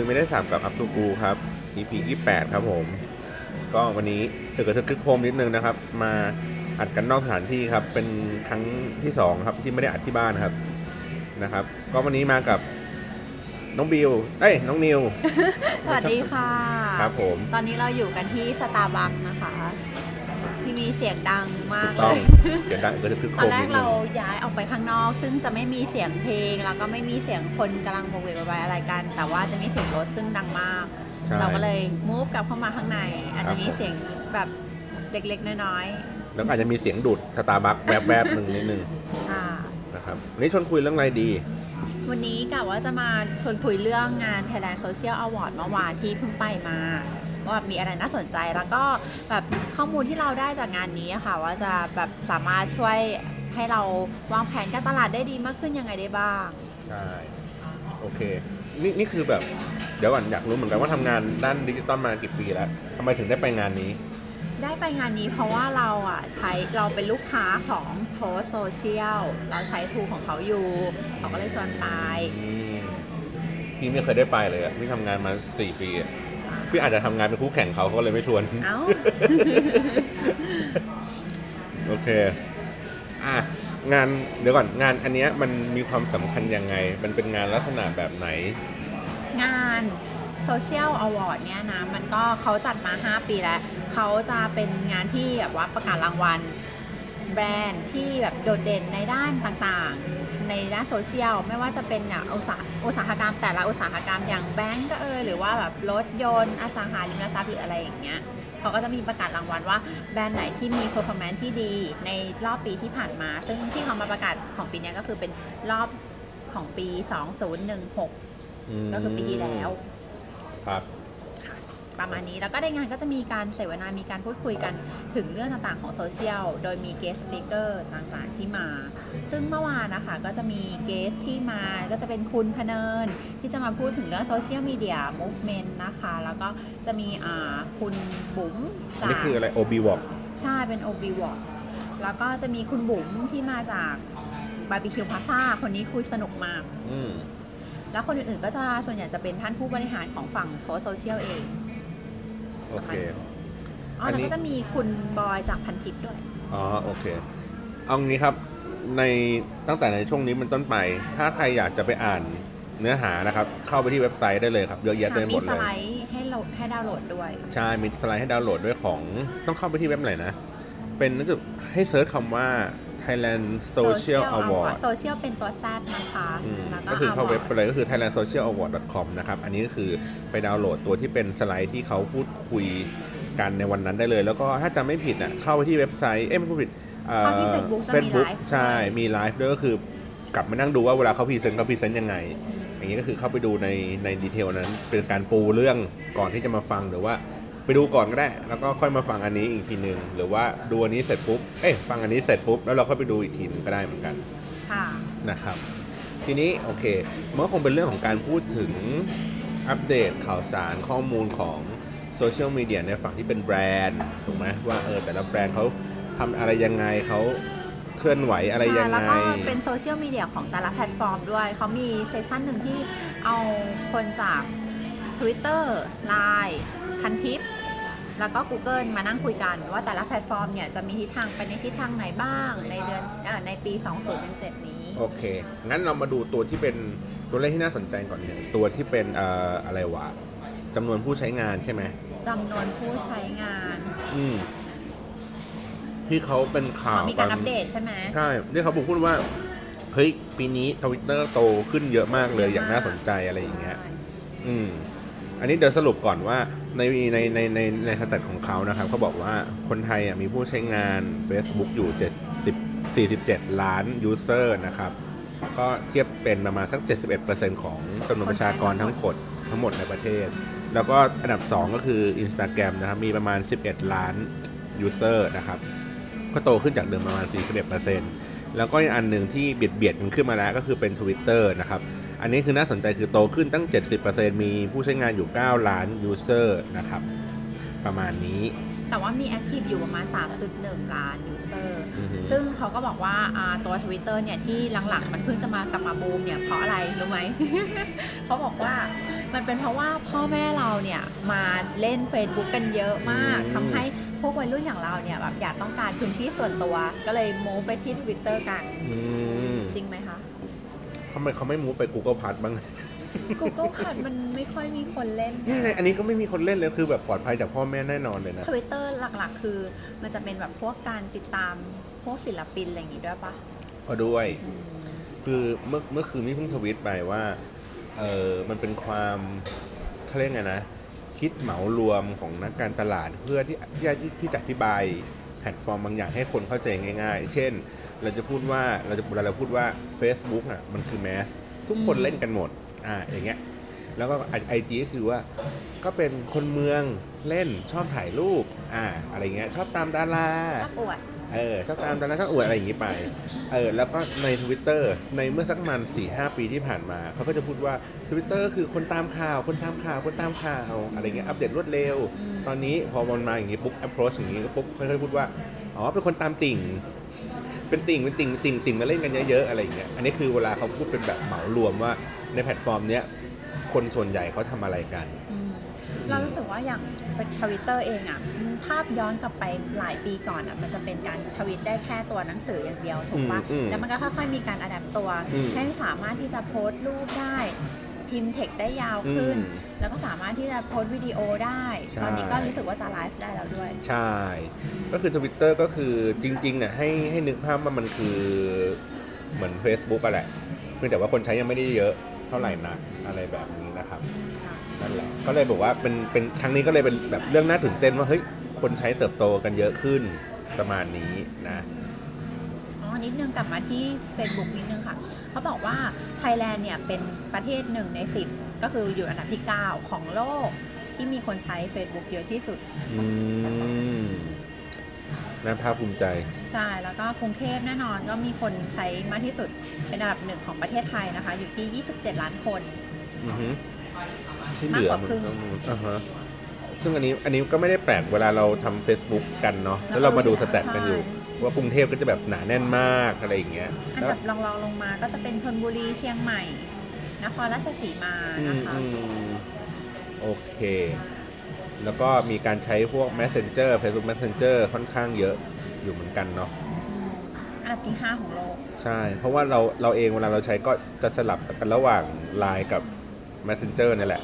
ยไม่ได้สับกับอัพตูกูครับ EP 28 ครับผม ก็วันนี้เกิดกระทึกคึกโครมนิดนึงนะครับ มาอัดกันนอกสถานที่ครับ เป็นครั้งที่สองครับที่ไม่ได้อัดที่บ้านครับนะครับ ก็วันนี้มากับน้องบิวเอ้ยน้องนิว สวัสดีค่ะ ครับผม ตอนนี้เราอยู่กันที่สตาร์บัคนะคะ ที่มีเสียงดังมากถูกเลต้องย เสียงดังเกิดกระทึกคึกตโคอรนมแรนิกดนึเรางย้ายออกไปข้างนอก ซึ่งจะไม่มีเสียงเพลง แล้วก็ไม่มีเสียงคนกำลังโวกเวกโวยวายอะไรกัน แต่ว่าจะมีเสียงรถซึ่งดังมาก ใช่ เราก็เลยมูฟกลับเข้ามาข้างใน อาจครัจะบมีเสียงแบบเล็กๆน้อยแล้วก็อาจจะมีเสียงดูดสตาร์บัคแวบๆหนึ่งนิดนึงๆค่ะ นะครับวันนี้ชวนคุยเรื่องอะไรดี วันนี้กะว่าจะมาชวนคุยเรื่องงาน Thailand Social Award เมื่อวานที่เพิ่งไปมา ว่าแบบมีอะไรน่าสนใจแล้วก็แบบข้อมูลที่เราได้จากงานนี้อะค่ะ ว่าจะแบบสามารถช่วยให้เราวางแผนการตลาดได้ดีมากขึ้นยังไงได้บ้าง ใช่ โอเค นี่นี่คือแบบเดี๋ยวก่อนอยากรู้เหมือนกันว่าทำงานด้านดิจิตอลมากี่ปีแล้วทำไมถึงได้ไปงานนี้ ได้ไปงานนี้เพราะว่าเราอะใช้เราเป็นลูกค้าของโทโซเชียลเราใช้ทูของเขาอยู่ เขาก็เลยชวนไป อืมพี่ไม่เคยได้ไปเลยอะพี่ทำงานมาสี่ปีอะ พี่อาจจะทำงานเป็นคู่แข่งเขาเขาก็เลยไม่ชวน เอ้า โอเค อะ งานเดี๋ยวก่อนงานอันเนี้ยมันมีความสำคัญยังไง มันเป็นงานลักษณะแบบไหน งานโซเชียลอวอร์ดเนี่ยนะ มันก็เขาจัดมา 5 ปีแล้ว เขาจะเป็นงานที่แบบว่าประกาศรางวัล แบรนด์ที่แบบโดดเด่นในด้านต่างๆ ในด้านโซเชียล ไม่ว่าจะเป็นอย่างอุตสาหอุตสาหกรรมแต่ละอุตสาหกรรมอย่างแบงก์ก็เออหรือว่าแบบรถยนต์อสังหาริมทรัพย์หรืออะไรอย่างเงี้ยเขาก็จะมีประกาศรางวัลว่าแบรนด์ไหนที่มี performance ที่ดีในรอบปีที่ผ่านมา ซึ่งที่เขามาประกาศของปีนี้ก็คือเป็นรอบของปี 2016 ก็คือปีที่แล้ว ครับ ประมาณนี้ แล้วก็ในงานก็จะมีการเสวนา มีการพูดคุยกันถึงเรื่องต่างๆของโซเชียล โดยมี guest speaker ต่างๆที่มา ซึ่งเมื่อวานนะคะก็จะมี guest ที่มาก็จะเป็นคุณพเนิน ที่จะมาพูดถึงเรื่องโซเชียลมีเดีย movement นะคะ แล้วก็จะมีอ่าคุณบุ๋มจากนี่คืออะไร OB Walk ใช่เป็น OB w a l k แล้วก็จะมีคุณบุ๋มที่มาจากบาร์บีคิวพาซ่าคนนี้คุยสนุกมากอืมแล้วคนอื่นๆก็จะส่วนใหญ่จะเป็นท่านผู้บริหารของฝั่งโพสโซเชียลเอง โอเค อ๋ออันแล้วนี้ ก็จะมีคุณบอยจากพันทิปด้วย อ๋อโอเค เอางี้ครับในตั้งแต่ในช่วงนี้เป็นต้นไป ถ้าใครอยากจะไปอ่านเนื้อหานะครับ เข้าไปที่เว็บไซต์ได้เลยครับเยอะแยะเต็มไปหมีมดสเลไลยด์ให้เราให้ดาวน์โหลดด้วย ใช่ มีสไลด์ให้ดาวน์โหลดด้วยของต้องเข้าไปที่เว็บไหนนะ เป็นน่าจะให้ search คำว่า Thailand Social Award โซเชียลเป็นตัวแซดนะคะอืมแล้วก็คือเข้าเว็บ award ไปเลยก็คือ thailandsocialaward.com นะครับ อันนี้ก็คือไปดาวน์โหลดตัวที่เป็นสไลด์ที่เขาพูดคุยกันในวันนั้นได้เลย แล้วก็ถ้าจำไม่ผิดอะเข้าไปที่เว็บไซต์ เอ้ยไม่พูดผิดเอ่อเข้าที่ Facebook จะมี Facebook ไลฟ์ใช่ด้วยมีไลฟ์ด้วยก็คือกลับมานั่งดูว่าเวลาเขา present เขา present ยังไง อย่างนี้ก็คือเข้าไปดูในใน detail นั้น เป็นการปูเรื่องก่อนที่จะมาฟังหรือว่า ไปดูก่อนก็ได้ แล้วก็ค่อยมาฟังอันนี้อีกทีหนึ่งหรือว่าดูอันนี้เสร็จปุ๊บเอ้ยฟังอันนี้เสร็จปุ๊บแล้วเราค่อยไปดูอีกทีหนึ่งก็ได้เหมือนกันค่ะ นะครับ ทีนี้โอเคมันก็คงเป็นเรื่องของการพูดถึงอัปเดตข่าวสารข้อมูลของโซเชียลมีเดียในฝั่งที่เป็นแบรนด์ถูกไหมว่าเออแต่ละแบรนด์เขาทำอะไรยังไงเขาเคลื่อนไหวอะไรยังไงใช่ แล้วก็เป็นโซเชียลมีเดียของแต่ละแพลตฟอร์มด้วย เขามี session หนึ่งที่เอาคนจาก Twitter Line พันทิป แล้วก็ Google มานั่งคุยกัน ว่าแต่ละแพลตฟอร์มเนี่ยจะมีทิศทางไปในทิศทางไหนบ้าง ในเดือนเออในปี 2017 นี้ โอเค งั้นเรามาดูตัวที่เป็นตัวเลขที่น่าสนใจก่อนเนี่ยตัวที่เป็นเอ่ออะไรวะจำนวนผู้ใช้งานใช่ไหมจำนวนผู้ใช้งานอืมที่เขาเป็นข่าวมีการอัปเดตใช่ไหมใช่ที่เขาบอกพูดว่าเฮ้ยปีนี้ทวิตเตอร์โตขึ้นเยอะมากเลยอย่างน่าสนใจอะไรอย่างเงี้ย อืม อันนี้เดี๋ยวสรุปก่อนว่าในในในในใน stat ของเขานะครับเขาบอกว่าคนไทยอะมีผู้ใช้งาน Facebook อยู่ 70 47 ล้าน user นะครับ ก็เทียบเป็นประมาณสัก 71%ของจำนวนประชากรทั้งหมดทั้งหมดในประเทศ แล้วก็อันดับ 2 ก็คือ Instagram นะครับ มีประมาณ 11 ล้าน user นะครับ ก็โตขึ้นจากเดิมประมาณ 41%แล้วก็อีกอันหนึ่งที่เบียดเบียดมันขึ้นมาแล้วก็คือเป็น Twitter นะครับ อันนี้คือน่าสนใจคือโตขึ้นตั้ง 70%มีผู้ใช้งานอยู่ 9 ล้าน user นะครับ ประมาณนี้ แต่ว่ามี active อยู่ประมาณ 3.1 ล้าน user อือฮึซึ่งเขาก็บอกว่าอ่าตัว Twitter เนี่ยที่หลังๆ มันเพิ่งจะมากลับมาบูมเนี่ย เพราะอะไร รู้ไหม เขาบอกว่ามันเป็นเพราะว่าพ่อแม่เราเนี่ยมาเล่น Facebook กันเยอะมากอืมทำให้พวกวัยรุ่นอย่างเราเนี่ยแบบอยากต้องการพื้นที่ส่วนตัว ก็เลยโมไปที่ Twitter กันอืมจริงไหมคะ ทำไมเขาไม่มูฟไป Google Plus บ้าง Google พัดมันไม่ค่อยมีคนเล่นนี่ไงอันนี้ก็ไม่มีคนเล่นเลยคือแบบปลอดภัยจากพ่อแม่แน่นอนเลยนะทวิตเตอร์หลักๆ คือ มันจะเป็นแบบพวกการติดตามพวกศิลปินอะไรอย่างงี้ด้วยปะก็ด้วยอืมคือเมื่อเมื่อคืนนี้เพิ่งทวิตไปว่าเออมันเป็นความเขาเรียกไงนะคิดเหมารวมของนักการตลาดเพื่อที่ที่ที่ที่จะอธิบายแพลตฟอร์มบางอย่างให้คนเข้าใจง่าย ๆ เช่น เราจะพูดว่าเราจะเวลาเราพูดว่า Facebook อะมันคือแมสทุกคนเล่นกันหมดอ่าอย่างเงี้ยแล้วก็ไอจีก็คือว่าก็เป็นคนเมืองเล่นชอบถ่ายรูปอ่าอะไรเงี้ยชอบตามดาราชอบอวดเออชอบตามดาราชอบอวดอะไรอย่างนี้ไปเออแล้วก็ใน Twitter ในเมื่อสักประมัน4ี่หปีที่ผ่านมา เขาก็จะพูดว่า Twitter คือคนตามข่าวคนตามข่าวคนตามข่าวอะไรเงี้ยอัปเดตรวดเร็วอืมตอนนี้พอมันมาอย่างนี้ปุ๊บ approach อย่างนี้ก็ปุ๊บค่อยๆพูดว่าอ๋อเป็นคนตามติ่ง เป็นติ่งเป็นติ่งเป็นติ่งติ่งมาเล่นกันเยอะๆอะไรอย่างเงี้ยอันนี้คือเวลาเขาพูดเป็นแบบเหมารวมว่าในแพลตฟอร์มเนี้ยคนส่วนใหญ่เขาทำอะไรกันอืมเรารู้สึกว่าอย่างทวิตเตอร์เองอะถ้าย้อนกลับไปหลายปีก่อนอะมันจะเป็นการทวิตได้แค่ตัวหนังสืออย่างเดียวถูกปะอืมอืมแล้วมันก็ค่อยๆมีการ adapt ตัว อืม ให้สามารถที่จะโพสต์รูปได้ พิมพ์เทคได้ยาวขึ้น อืมแล้วก็สามารถที่จะโพสต์วิดีโอได้ ใช่ ตอนนี้ก็รู้สึกว่าจะไลฟ์ได้แล้วด้วย ใช่ ก็คือ Twitter ก็คือจริงๆเนี่ยให้ให้นึกภาพว่ามันคือเหมือน Facebook อะแหละเพียงแต่ว่าคนใช้ยังไม่ได้เยอะเท่าไหร่นักอะไรแบบนี้นะครับนั่นแหละก็เลยบอกว่าเป็นเป็นครั้งนี้ก็เลยเป็นแบบเรื่องน่าตื่นเต้นว่าเฮ้ยคนใช้เติบโตกันเยอะขึ้นประมาณนี้นะ อ๋อ นิดนึงกลับมาที่ Facebook นิดนึงค่ะ เขาบอกว่าไทยแลนด์เนี่ยเป็นประเทศหนึ่งใน 10 ก็คืออยู่อันดับที่ 9 ของโลกที่มีคนใช้ Facebook เยอะที่สุดอืมน่าภาคภูมิใจ ใช่แล้วก็กรุงเทพแน่นอนก็มีคนใช้มากที่สุดเป็นอันดับหนึ่งของประเทศไทยนะคะ อยู่ที่ 27 ล้านคนอือฮึที่เหลือมากกว่าครึ่งมันต้องอ่าฮะซึ่งอันนี้อันนี้ก็ไม่ได้แปลกเวลาเราทำ Facebook กันเนาะแล้แล้ววเรามาดูสใช่แตทกันอยู่ ว่ากรุงเทพก็จะแบบหนาแน่นมากอะไรอย่างเงี้ยอันแล้วดับรองๆลงมาก็จะเป็นชนบุรีเชียงใหม่ นครราชสีมาอืนะมคะอืมโอเค แล้วก็มีการใช้พวก Messenger Facebook Messenger ค่อนข้างเยอะอยู่เหมือนกันเนาะอืมอันดับที่ 5 ของโลก ใช่ เพราะว่าเราเราเองเวลาเราใช้ก็จะสลับกันระหว่าง Line กับ Messenger นี่แหละ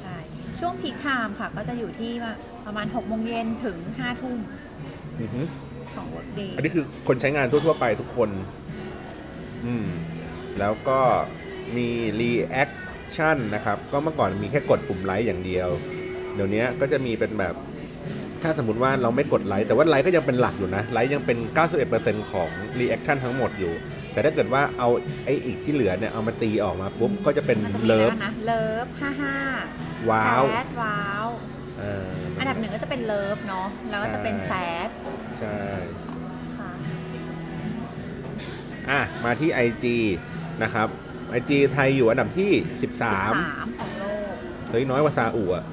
ใช่ช่วงพีคไทม์ค่ะก็จะอยู่ที่ประมาณ6โมงเย็นถึง5ทุ่มอือฮึ ของ workday อันนี้คือคนใช้งานทั่ว ๆ ไปทุกคน อืม แล้วก็มี reaction นะครับ ก็เมื่อก่อนมีแค่กดปุ่มไลค์อย่างเดียว เดี๋ยวนี้ก็จะมีเป็นแบบ ถ้าสมมติว่าเราไม่กดไลค์ แต่ว่าไลค์ก็ยังเป็นหลักอยู่นะ ไลค์ยังเป็น 91%ของ reaction ทั้งหมดอยู่ แต่ถ้าเกิดว่าเอาไอ้อีกที่เหลือเนี่ย เอามาตีออกมาปุ๊บ ก็จะเป็นมันจะมี love แล้วนะ love haha wow sad wow เอออันดับหนึ่งก็จะเป็น love เนาะแล้วก็จะเป็น sad ใช่ค่ะอะมาที่ IG นะครับ IG ไทยอยู่อันดับที่ 13สามของโลก เฮ้ยน้อยกว่าซาอุอะ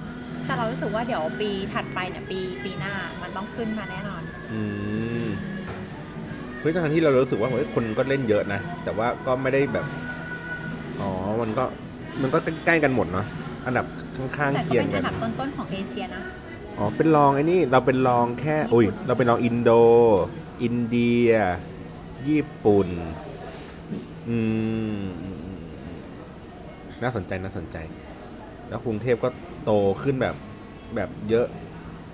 แต่เรารู้สึกว่าเดี๋ยวปีถัดไปเนี่ยปีปีหน้ามันต้องขึ้นมาแน่นอน อืมเฮ้ยทั้งที่เรารู้สึกว่าเฮ้ยคนก็เล่นเยอะนะ แต่ว่าก็ไม่ได้แบบ อ๋อ มันก็มันก็ใกล้ๆกันหมดเนาะอันดับข้างแต่ๆก็เคียเป็งนกัอันนดับต้นๆของเอเชียนะ อ๋อเป็นรองไอ้นี่เราเป็นรองแค่อุ้ยเราเป็นรองอินโด อินเดีย ญี่ปุ่น อืมน่าสนใจน่าสนใจ แล้วกรุงเทพก็โตขึ้นแบบแบบเยอะ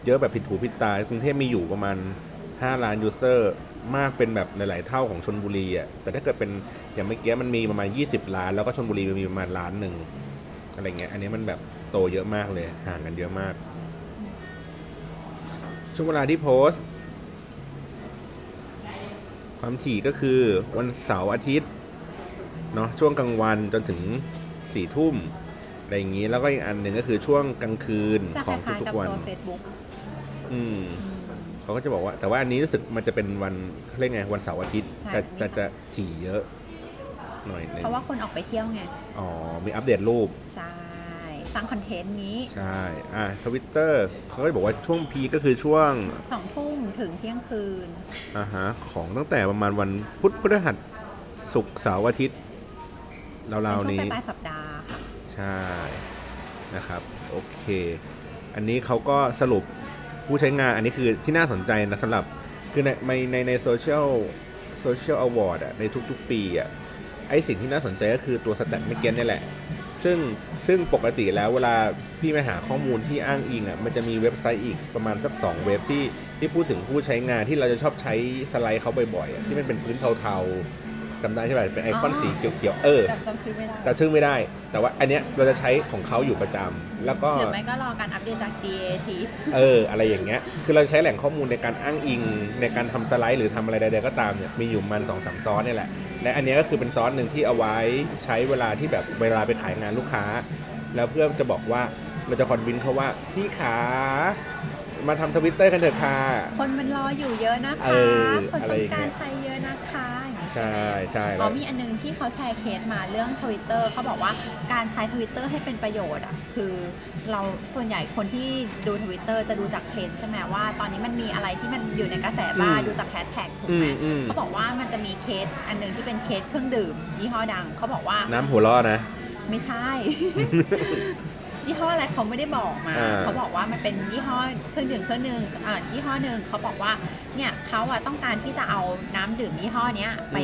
เยอะแบบผิดหูผิดตากรุงเทพมีอยู่ประมาณ5ล้าน user มากเป็นแบบหลาย ๆ เท่าของชลบุรีอะแต่ถ้าเกิดเป็นอย่างเมื่อกี้มันมีประมาณ 20 ล้าน แล้วก็ชลบุรีมันมีประมาณล้านหนึ่งอะไรเงี้ยอันนี้มันแบบโตเยอะมากเลยห่างกันเยอะมาก ช่วงเวลาที่โพสต์ ความถี่ก็คือวันเสาร์อาทิตย์เนาะช่วงกลางวันจนถึงสี่ทุ่มอะไรอย่างนี้แล้วก็อีกอันหนึ่งก็คือช่วงกลางคืนจะขคองล้ายๆทุกับกๆวันตัว Facebook อืมเขาก็จะบอกว่า แต่ว่าอันนี้รู้สึกมันจะเป็นวันเขาเรียกไงวันเสาร์อาทิตย์ใช่จะจะจะถี่เยอะหน่อยหนึงเพราะว่าคนออกไปเที่ยวไง อ๋อ มีอัปเดตรูป ใช่ สร้างคอนเทนต์นี้ ใช่อะทวิตเตอร์เขาก็จะบอกว่าช่วง peak ก็คือช่วงสองทุ่มถึงเที่ยงคืนอ่าฮะของตั้งแต่ประมาณวันพุธพฤหัสศุกร์เสาร์อาทิตย์เป็นราวๆ ช่วงนี้ปลายๆสัปดาห์ค่ะใช่นะครับโอเค อันนี้เขาก็สรุปผู้ใช้งานอันนี้คือที่น่าสนใจนะสำหรับคือในในในใน social social award อะในทุกๆปีอะไอ้สิ่งที่น่าสนใจก็คือตัว stat เมเกนนี่แหละ ซึ่งซึ่งปกติแล้วเวลาพี่ไปหาข้อมูลที่อ้างอิงอะมันจะมีเว็บไซต์อีกประมาณสัก 2 เว็บที่ที่พูดถึงผู้ใช้งานที่เราจะชอบใช้สไลด์เขาบ่อยๆอะที่มันเป็นพื้นเทาๆ จำได้ใช่ไหมเป็นไอคอนอ๋อสีเขียวๆเออจำจำชื่อไม่ได้แต่ชื่อไม่ได้ แต่ว่าอันเนี้ยเราจะใช้ของเขาอยู่ประจำแล้วก็ หรือไม่ก็รอการอัปเดตจาก DAAT เอออะไรอย่างเงี้ย คือเราใช้แหล่งข้อมูลในการอ้างอิงในการทำสไลด์หรือทำอะไรใดๆก็ตามเนี่ยมีอยู่มันสองสามซอสเนี่ยแหละ และอันเนี้ยก็คือเป็นซอสหนึ่งที่เอาไว้ใช้เวลาที่แบบเวลาไปขายงานลูกค้า แล้วเพื่อจะบอกว่าเราจะ convince เขาว่าพี่ขามาทำทวิตเตอร์กันเถอะค่ะ คนมันรออยู่เยอะนะคะเออคนต้องการใช้อะไรอย่างเงี้ย การใช้เยอะนะคะอย่างนี้ ใช่ใช่อ๋อ แล้วมีอันนึงที่เขาแชร์เคสมาเรื่องทวิตเตอร์เขาบอกว่าการใช้ทวิตเตอร์ให้เป็นประโยชน์อะคือเราส่วนใหญ่คนที่ดูทวิตเตอร์จะดูจากเพจใช่ไหมว่า ตอนนี้มันมีอะไรที่มันอยู่ในกระแสบ้างดูจากแฮชแท็กถูกไหมอืม อืมเขาบอกว่ามันจะมีเคสอันหนึ่งที่เป็นเคสเครื่องดื่มยี่ห้อดังเขาบอกว่าน้ำหัวล้อนะ ไม่ใช่ ยี่ห้ออะไรเขาไม่ได้บอกมา อ่า เขาบอกว่ามันเป็นยี่ห้อเครื่องดื่มเครื่องหนึ่งอ่ายี่ห้อหนึ่งเขาบอกว่าเนี่ยเขาอะต้องการที่จะเอาน้ำดื่มยี่ห้อเนี้ยไป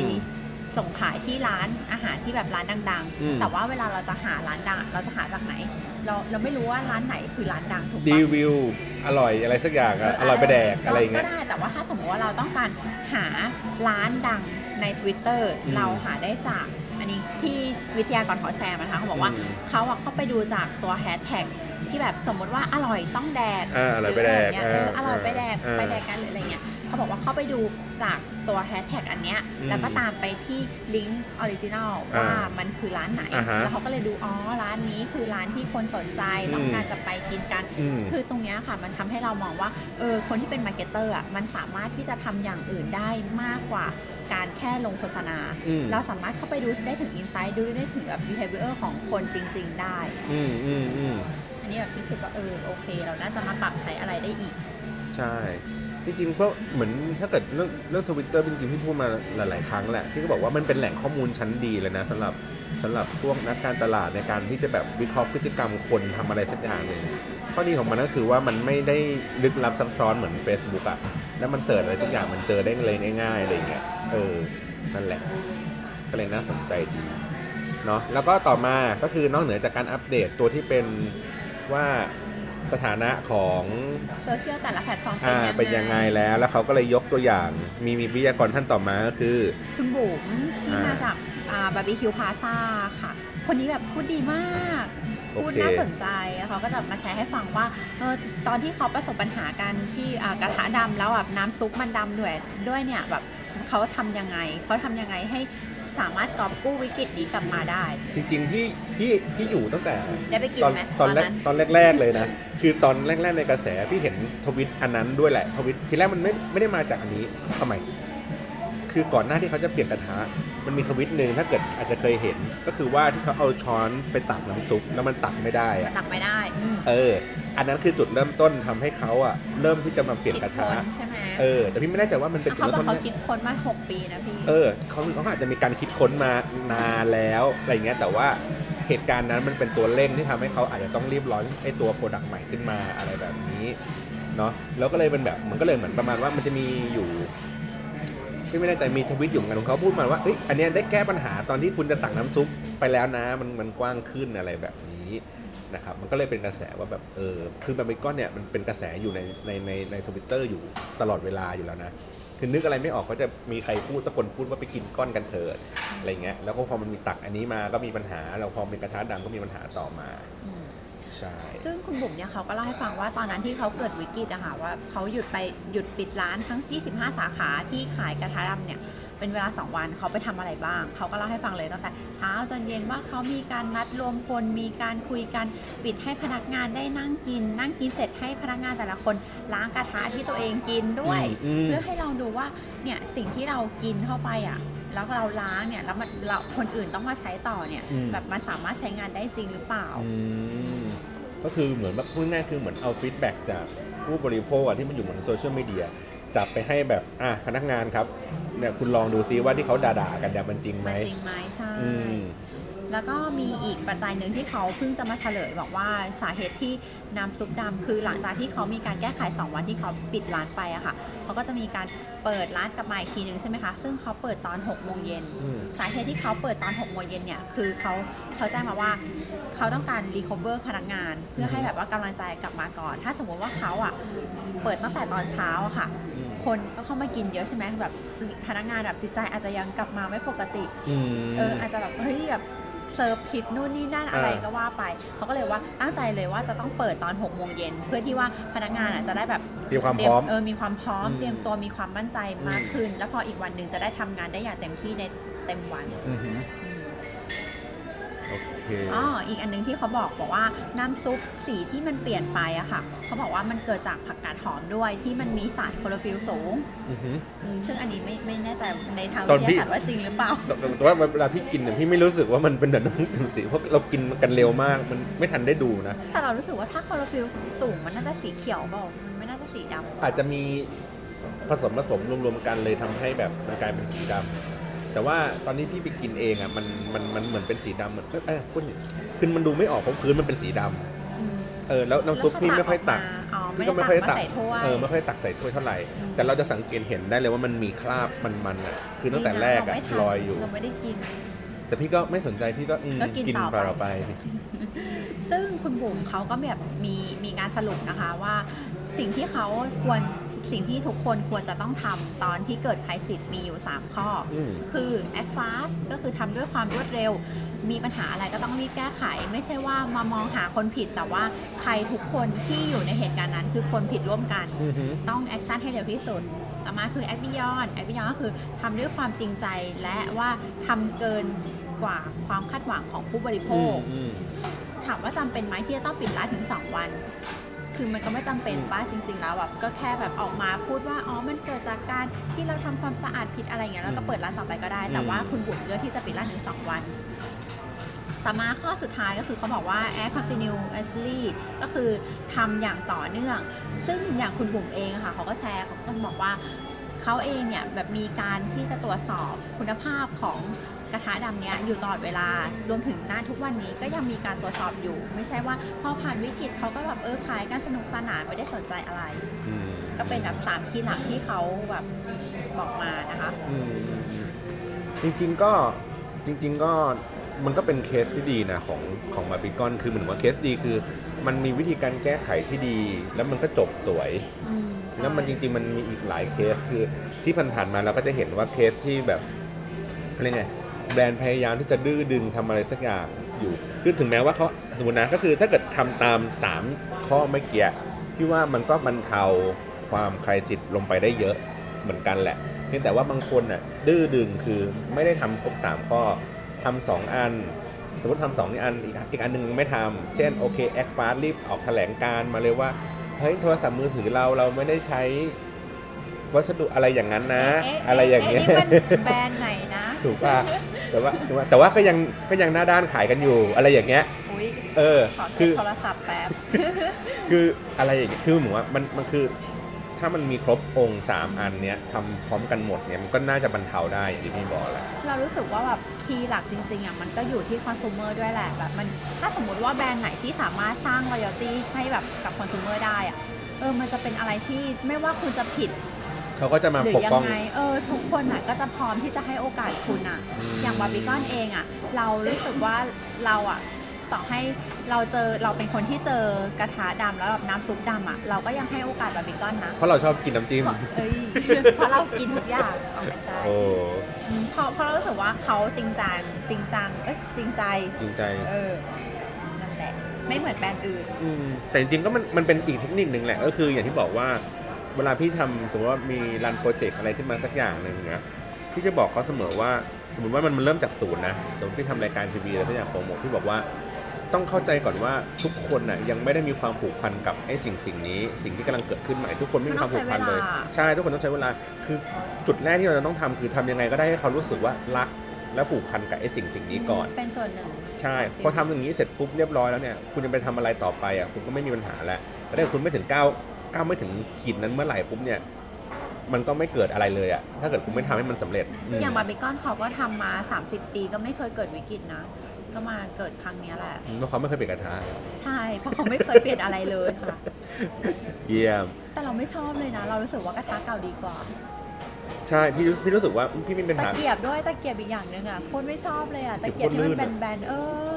ส่งขายที่ร้านอาหารที่แบบร้านดัง อืม ๆ แต่ว่าเวลาเราจะหาร้านดังเราจะหาจากไหน เราเราไม่รู้ว่าร้านไหนคือร้านดังถูกดีปะวิว อร่อยอะไรสักอย่างอะอร่อยไปแดกอะไรอย่างเงี้ย ก็ได้แต่ว่าถ้าสมมติว่าเราต้องการหาร้านดังใน Twitter อืมเราหาได้จาก อันนี้ที่วิทยากรเขาแชร์มานะคะเขาบอกว่าอืมเขาอะเข้าไปดูจากตัวแฮชแท็กที่แบบสมมติว่าอร่อยต้องแดกอ่าอร่อยไปแดกหรืออะไรเงี้ยเอออร่อยไปแดกอ่าไปแดกกันหรืออะไรเงี้ยเขาบอกว่าเข้าไปดูจากตัวแฮชแท็กอันเนี้ยอืมแล้วก็ตามไปที่ลิงก์ original อ่าว่ามันคือร้านไหนอ่าฮะแล้วเขาก็เลยดูอ๋อร้านนี้คือร้านที่คนสนใจต้องอืมการจะไปกินกันอืมคือตรงเนี้ยค่ะมันทำให้เรามองว่าเออคนที่เป็น marketer อะมันสามารถที่จะทำอย่างอื่นได้มากกว่า การแค่ลงโฆษณา อืม เราสามารถเข้าไปดูได้ถึง insight ดูได้ถึงแบบ behavior ของคนจริง ๆ ได้ อืมอืมอืมอันนี้แบบรู้สึกว่าเออโอเค เราน่าจะมาปรับใช้อะไรได้อีก ใช่ จริงๆเพราะเหมือนถ้าเกิดเรื่องเรื่องทวิตเตอร์จริงๆพี่พูดมาหลายๆครั้งแหละพี่ก็บอกว่ามันเป็นแหล่งข้อมูลชั้นดีเลยนะสำหรับสำหรับพวกนักการตลาดในการที่จะแบบวิเคราะห์พฤติกรรมคนทำอะไรสักอย่างหนึ่งข้อดีของมันก็คือว่ามันไม่ได้ลึกลับซับซ้อนเหมือน Facebook อะแล้วมัน search อะไรทุกอย่างมันเจอได้เลยง่ายๆอะไรอย่างเงี้ย เออ นั่นแหละ ก็เลยน่าสนใจดีเนาะ แล้วก็ต่อมาก็คือนอกเหนือจากการอัปเดตตัวที่เป็นว่าสถานะของโซเชียลแต่ละแพลตฟอร์มอ่าเป็นยังไงแล้ว แล้วเขาก็เลยยกตัวอย่าง มีมีวิทยากรท่านต่อมาก็คือ คุณบุ๋มที่อ่ามมาจากบาร์บีคิวพาซาค่ะ คนนี้แบบพูดดีมากโอพูดเคน่าสนใจแล้วเขาก็จะมาแชร์ให้ฟังว่าเออตอนที่เขาประสบปัญหากันที่อ่ากระทะดำแล้วแบบน้ำซุปมันดำด้วยด้วยเนี่ยแบบ เขาทำยังไง เขาทำยังไงให้สามารถกอบกู้วิกฤตนี้กลับมาได้ จริงๆที่ที่ที่อยู่ตั้งแต่ได้ไปกินตอนไหมตอนแรกนั้นตอนแรก ๆ เลยนะ คือตอนแรก ๆ ในกระแสพี่เห็นทวิตอันนั้นด้วยแหละทวิตทีแรกมันไม่ไม่ได้มาจากอันนี้ทำไมคือก่อนหน้าที่เขาจะเปลี่ยนกระทะมันมีทวิตหนึ่งถ้าเกิดอาจจะเคยเห็น ก็คือว่าที่เขาเอาช้อนไปตักน้ำซุปแล้วมันตักไม่ได้อะตักไม่ได้อืมเอออันนั้นคือจุดเริ่มต้นทำให้เขาอะเริ่มที่จะมาเปลี่ยนกระทะคิดค้นใช่ไหมเออแต่พี่ไม่แน่ใจว่ามันเป็นจุดเขาเริ่บอมกต้นเขาคิดค้นมา 6 ปีนะพี่เออเขาเขาอาจจะมีการคิดค้นมานานแล้วอะไรเงี้ยแต่ว่าเหตุการณ์นั้นมันเป็นตัวเร่งที่ทำให้เขาอาจจะต้องรีบ launch ไอ้ตัว product ใหม่ขึ้นมาอะไรแบบนี้เนาะแล้วก็เลยเป็นแบบมันก็เลยเหมือนประมาณว่ามันจะมีอยู่พี่ไม่แน่ใจมีทวิตอยู่เหมือนกันของเขาพูดมาว่าเอ้ยอันเนี้ยได้แก้ปัญหาตอนที่คุณจะตักน้ำซุปไปแล้วนะมันมันกว้างขึ้นอะไรแบบนี้ นะครับมันก็เลยเป็นกระแสว่าแบบเออคือบาร์บีกอนเนี่ยมันเป็นกระแสอยู่ในในในในทวิตเตอร์อยู่ตลอดเวลาอยู่แล้วนะคือนึกอะไรไม่ออกก็จะมีใครพูดสักคนพูดว่าไปกินกอนกันเถิดอะไรเงี้ยแล้วก็พอมันมีตักอันนี้มาก็มีปัญหาแล้วพอเป็นกระทะดำก็มีปัญหาต่อมาอืมใช่ซึ่งคุณบุ๋มเนี่ยเขาก็เล่าให้ฟังว่าตอนนั้นที่เขาเกิดวิกฤตอะค่ะว่าเขาหยุดไปหยุดปิดร้านทั้ง 25 สาขาที่ขายกระทะดำเนี่ย เป็นเวลา 2 วันเขาไปทำอะไรบ้าง เขาก็เล่าให้ฟังเลยตั้งแต่เช้าจนเย็นว่าเขามีการนัดรวมพลมีการคุยกันปิดให้พนักงานได้นั่งกิน นั่งกินเสร็จให้พนักงานแต่ละคนล้างกระทะที่ตัวเองกินด้วยอืมเพื่อให้เราดูว่าเนี่ยสิ่งที่เรากินเข้าไปอะแล้วเราล้างเนี่ยแล้วมันเราคนอื่นต้องมาใช้ต่อเนี่ยอืมแบบมันสามารถใช้งานได้จริงหรือเปล่าอืมก็คือเหมือนแบบพูดง่ายๆคือเหมือนเอา feedback จากผู้บริโภคอะที่มันอยู่บนโซเชียลมีเดีย จับไปให้แบบอะพนักงานครับเนี่ยคุณลองดูซิว่าที่เขาด่าๆกันเนี่ยมันจริงไหมมันจริงไหมใช่อืมแล้วก็มีอีกปัจจัยหนึ่งที่เขาเพิ่งจะมาเฉลยบอกว่าสาเหตุที่น้ำซุปดำคือหลังจากที่เขามีการแก้ไข 2 วันที่เขาปิดร้านไปอะค่ะเขาก็จะมีการเปิดร้านกลับมาอีกทีนึงใช่ไหมคะซึ่งเขาเปิดตอน6โมงเย็นอืมสาเหตุที่เขาเปิดตอน6โมงเย็นเนี่ยคือเขาเขาแจ้งมาว่าเขาต้องการ recover พนักงาน เพื่อให้แบบว่ากำลังใจกลับมาก่อน ถ้าสมมติว่าเขาอะเปิดตั้งแต่ตอนเช้าอะค่ะอืม คนก็เข้ามากินเยอะใช่ไหมแบบพนักงานแบบจิตใจอาจจะยังกลับมาไม่ปกติอืมเอออาจจะแบบเฮ้ยแบบเสิร์ฟผิดนู่นนี่นั่นอะไรอ่าก็ว่าไปเขาก็เลยว่าตั้งใจเลยว่าจะต้องเปิดตอน6โมงเย็นเพื่อที่ว่าพนักงานอะจะได้แบบเตรียมความเตพร้อมเออมีความพร้อมอืมเตรียมตัวมีความมั่นใจมากอืมขึ้น แล้วพออีกวันหนึ่งจะได้ทำงานได้อย่างเต็มที่ในเต็มวัน อือหืออืมโอเคอ๋ออีกอันหนึงที่เขาบอกบอกว่าน้ำซุปสีที่มันเปลี่ยนไปอะค่ะ เขาบอกว่ามันเกิดจากผักกาดหอมด้วยที่มันมีสารคลอโรฟิลล์สูงอือหืออืมซึ่งอันนี้ไม่ไม่แน่ใจในทางตอวินทที่ยาศาสตร์ว่าจริงหรือเปล่าแต่แต่ว่าเวลาพี่กินเนี่ยพี่ไม่รู้สึกว่ามันเป็นแบบน้ำตาลสีเพราะเรากินกันเร็วมากมันไม่ทันได้ดูนะ แต่เรารู้สึกว่าถ้าคลอโรฟิลสูงมันน่าจะสีเขียวเปล่ามันไม่น่าจะสีดำอาจจะมีผสมผสมรวมๆกันเลยทำให้แบบมันกลายเป็นสีดำ แต่ว่าตอนนี้พี่ไปกินเองอะมันมันมันเหมือนเป็นสีดำเหมือนเออพูดอย่างคือมันดูไม่ออกเพราะพื้นมันเป็นสีดำอืมเออแล้วน้ำซุปพี่ไม่ค่อยตักแล้วถ้าตักออกมาอ๋อไม่พี่ได้ก็ไม่ตักค่อยตักมาใส่ถ้วยเออไม่ค่อยตักใส่ถ้วยเท่าไหร่อืมแต่เราจะสังเกตเห็นได้เลยว่ามันมีคราบมันๆอะ คือตั้งแต่แรกอะดีนะเาไม่ทันลอยอยู่เราไม่ได้กิน แต่พี่ก็ไม่สนใจพี่ก็อืมก็กินต่อไปต่อไป ซึ่งคุณบุ๋มเขาก็แบบมีมีการสรุปนะคะว่าสิ่งที่เขาควร สิ่งที่ทุกคนควรจะต้องทำตอนที่เกิด crisis มีอยู่ 3 ข้อออืมคือ act fast ก็คือทำด้วยความรวดเร็ว มีปัญหาอะไรก็ต้องรีบแก้ไข ไม่ใช่ว่ามามองหาคนผิด แต่ว่าใครทุกคนที่อยู่ในเหตุการณ์นั้น คือคนผิดร่วมกันอือหือต้อง action ให้เร็วที่สุดต่อมาคือ act beyond act beyond ก็คือทำด้วยความจริงใจและว่าทำเกินกว่าความคาดหวังของผู้บริโภอืคมอืมถามว่าจำเป็นไหมที่จะต้องปิดร้านถึง 2 วัน คือมันก็ไม่จำเป็นอืมป้าจริง ๆ แล้วแบบก็แค่แบบออกมาพูดว่าอ๋อมันเกิดจากการที่เราทำความสะอาดผิดอะไรอย่างเงี้ยแล้วก็เปิดร้านต่อไปก็ได้ แต่ว่าคุณบุ๋มเลือกที่จะปิดร้านถึง2วันต่อมาข้อสุดท้ายก็คือเขาบอกว่า act continuously ก็คือทำอย่างต่อเนื่อง ซึ่งอย่างคุณบุ๋มเองอะค่ะเขาก็แชร์เขาก็บอกว่า เขาเองเนี่ยแบบมีการที่จะตรวจสอบคุณภาพของกระทะดำเนี้ยอยู่ตลอดเวลารวมถึงหน้าทุกวันนี้ก็ยังมีการตรวจสอบอยู่ ไม่ใช่ว่าพอผ่านวิกฤตเขาก็แบบเออขายกันสนุกสนานไม่ได้สนใจอะไร อืมก็เป็นแบบสามคีย์หลักที่เขาแบบบอกมานะคะ อืมจริง ๆก็จริง ๆ ก็ มันก็เป็นเคสที่ดีนะของของบาร์บีกอนคือเหมือนว่าเคสดีคือ มันมีวิธีการแก้ไขที่ดี แล้วมันก็จบสวยอืมใช่แล้วมันจริง ๆ มันมีอีกหลายเคสคือที่ผ่านๆมาเราก็จะเห็นว่าเคสที่แบบอะไรไงแบรนด์พยายามที่จะดื้อดึงทำอะไรสักอย่างอยู่คือถึงแม้ว่าเขาสมมตินะก็คือถ้าเกิดทำตาม 3 ข้อเมื่อกี้พี่ว่ามันก็บรรเทาความ crisis ลงไปได้เยอะเหมือนกันแหละเพียงแต่ว่าบางคนน่ะดื้อดึงคือไม่ได้ทำครบ3ข้อ ทำสองอัน สมมติทำสองอันอีกอีกอันหนึ่งไม่ทำเช่นโอเคแอคฟาสรีบออกแถลงการณ์มาเลยว่าเฮ้ยโทรศัพท์มือถือเราเราไม่ได้ใช้วัสดุอะไรอย่างนั้นนะเอ๊อะไรอย่างเงี้ยนี่มันแบรนด์ไหนนะถูกป่ะแต่ว่าแต่ว่าแต่ว่าก็ยังก็ยังหน้าด้านขายกันอยู่อะไรอย่างเงี้ยอุ้ยเออขอเทคือโทรศัพท์แป๊บคืออะไรอย่างเงี้ยคือเหมือนว่ามันมันคือ ถ้ามันมีครบองค์สามอันเนี้ยทำพร้อมกันหมดเนี่ยมันก็น่าจะบรรเทาได้อย่างที่พี่บอกแหละเรารู้สึกว่าแบบคีย์หลักจริงๆอะมันก็อยู่ที่คอน sumer ด้วยแหละแบบมันถ้าสมมุติว่าแบรนด์ไหนที่สามารถสร้าง loyalty ให้แบบกับคอน sumer ได้อะเออมันจะเป็นอะไรที่ไม่ว่าคุณจะผิดเขาก็จะมาหรืปกยัป้องไงเออทุกคนอะก็จะพร้อมที่จะให้โอกาสคุณอะมอย่างบาร์บีคอนเองอะ เรารู้สึกว่าเราอะ ต่อให้เราเจอเราเป็นคนที่เจอกระทะดำแล้วแบบน้ำซุปดำอะเราก็ยังให้โอกาสบาร์บีคอนนะเพราะเราชอบกินน้ำจิ้มเพราะเอ้ยเพราะเรากินทุกอย่างเอาไม่ใช่โอ้อืมเพราะเพราะเรารู้สึกว่าเขาจริงจังจริงจังเอ้ยจริงใจจริงใจเออนั่นแหละไม่เหมือนแบรนด์อื่นอืมแต่จริงๆก็มันมันเป็นอีกเทคนิคหนึ่งแหละก็คืออย่างที่บอกว่าเวลาพี่ทำสมมติว่ามีรันโปรเจกต์อะไรขึ้นมาสักอย่างหนึ่งนะพี่จะบอกเขาเสมอว่าสมมติว่ามันมันเริ่มจากศูนย์นะสมมติพี่ทำรายการทีวีอะไรสักอย่างโปรโมทพี่บอกว่า ต้องเข้าใจก่อนว่าทุกคนน่ะยังไม่ได้มีความผูกพันกับไอ้สิ่งสิ่งนี้ สิ่งที่กำลังเกิดขึ้นใหม่ทุกคนไม่มีความผูกพันเลยมันต้องใช้เวลาใช่ทุกคนต้องใช้เวลาคือจุดแรกที่เราจะต้องทำคือทำยังไงก็ได้ให้เขารู้สึกว่ารักและผูกพันกับไอ้สิ่งสิ่งนี้ก่อน เป็นส่วนหนึ่งใช่ของชีวิตพอทำอย่างนี้เสร็จปุ๊บเรียบร้อยแล้วเนี่ยคุณจะไปทำอะไรต่อไปอะคุณก็ไม่มีปัญหาแล้วแต่ถ้าคุณไม่ถึงก้าวก้าวไม่ถึงขีดนั้นเมื่อไหร่ปุ๊บเนี่ยมันก็ไม่เกิดอะไรเลยอะถ้าเกิดคุณไม่ทำให้มันสำเร็จมอย่างบาร์บีคอนเขาก็ทำมา 30 ปีก็ไม่เคยเกิดวิกฤตนะ ก็มาเกิดครั้งเนี้ยแหละเพราะเขาไม่เคยเปลี่ยนกระทะใช่เพราะเขาไม่เคยเปลี่ยนอะไรเลยค่ะเยี่ยม แต่เราไม่ชอบเลยนะ เรารู้สึกว่ากระทะเก่าดีกว่า ใช่พี่พี่รู้สึกว่าพี่มีปัญตะหาเกียบด้วยตะเกียบอีกอย่างหนึ่งอะโคนไม่ชอบเลยอะตะเกียบโคตรที่ลื่มันนแบอะนๆเออ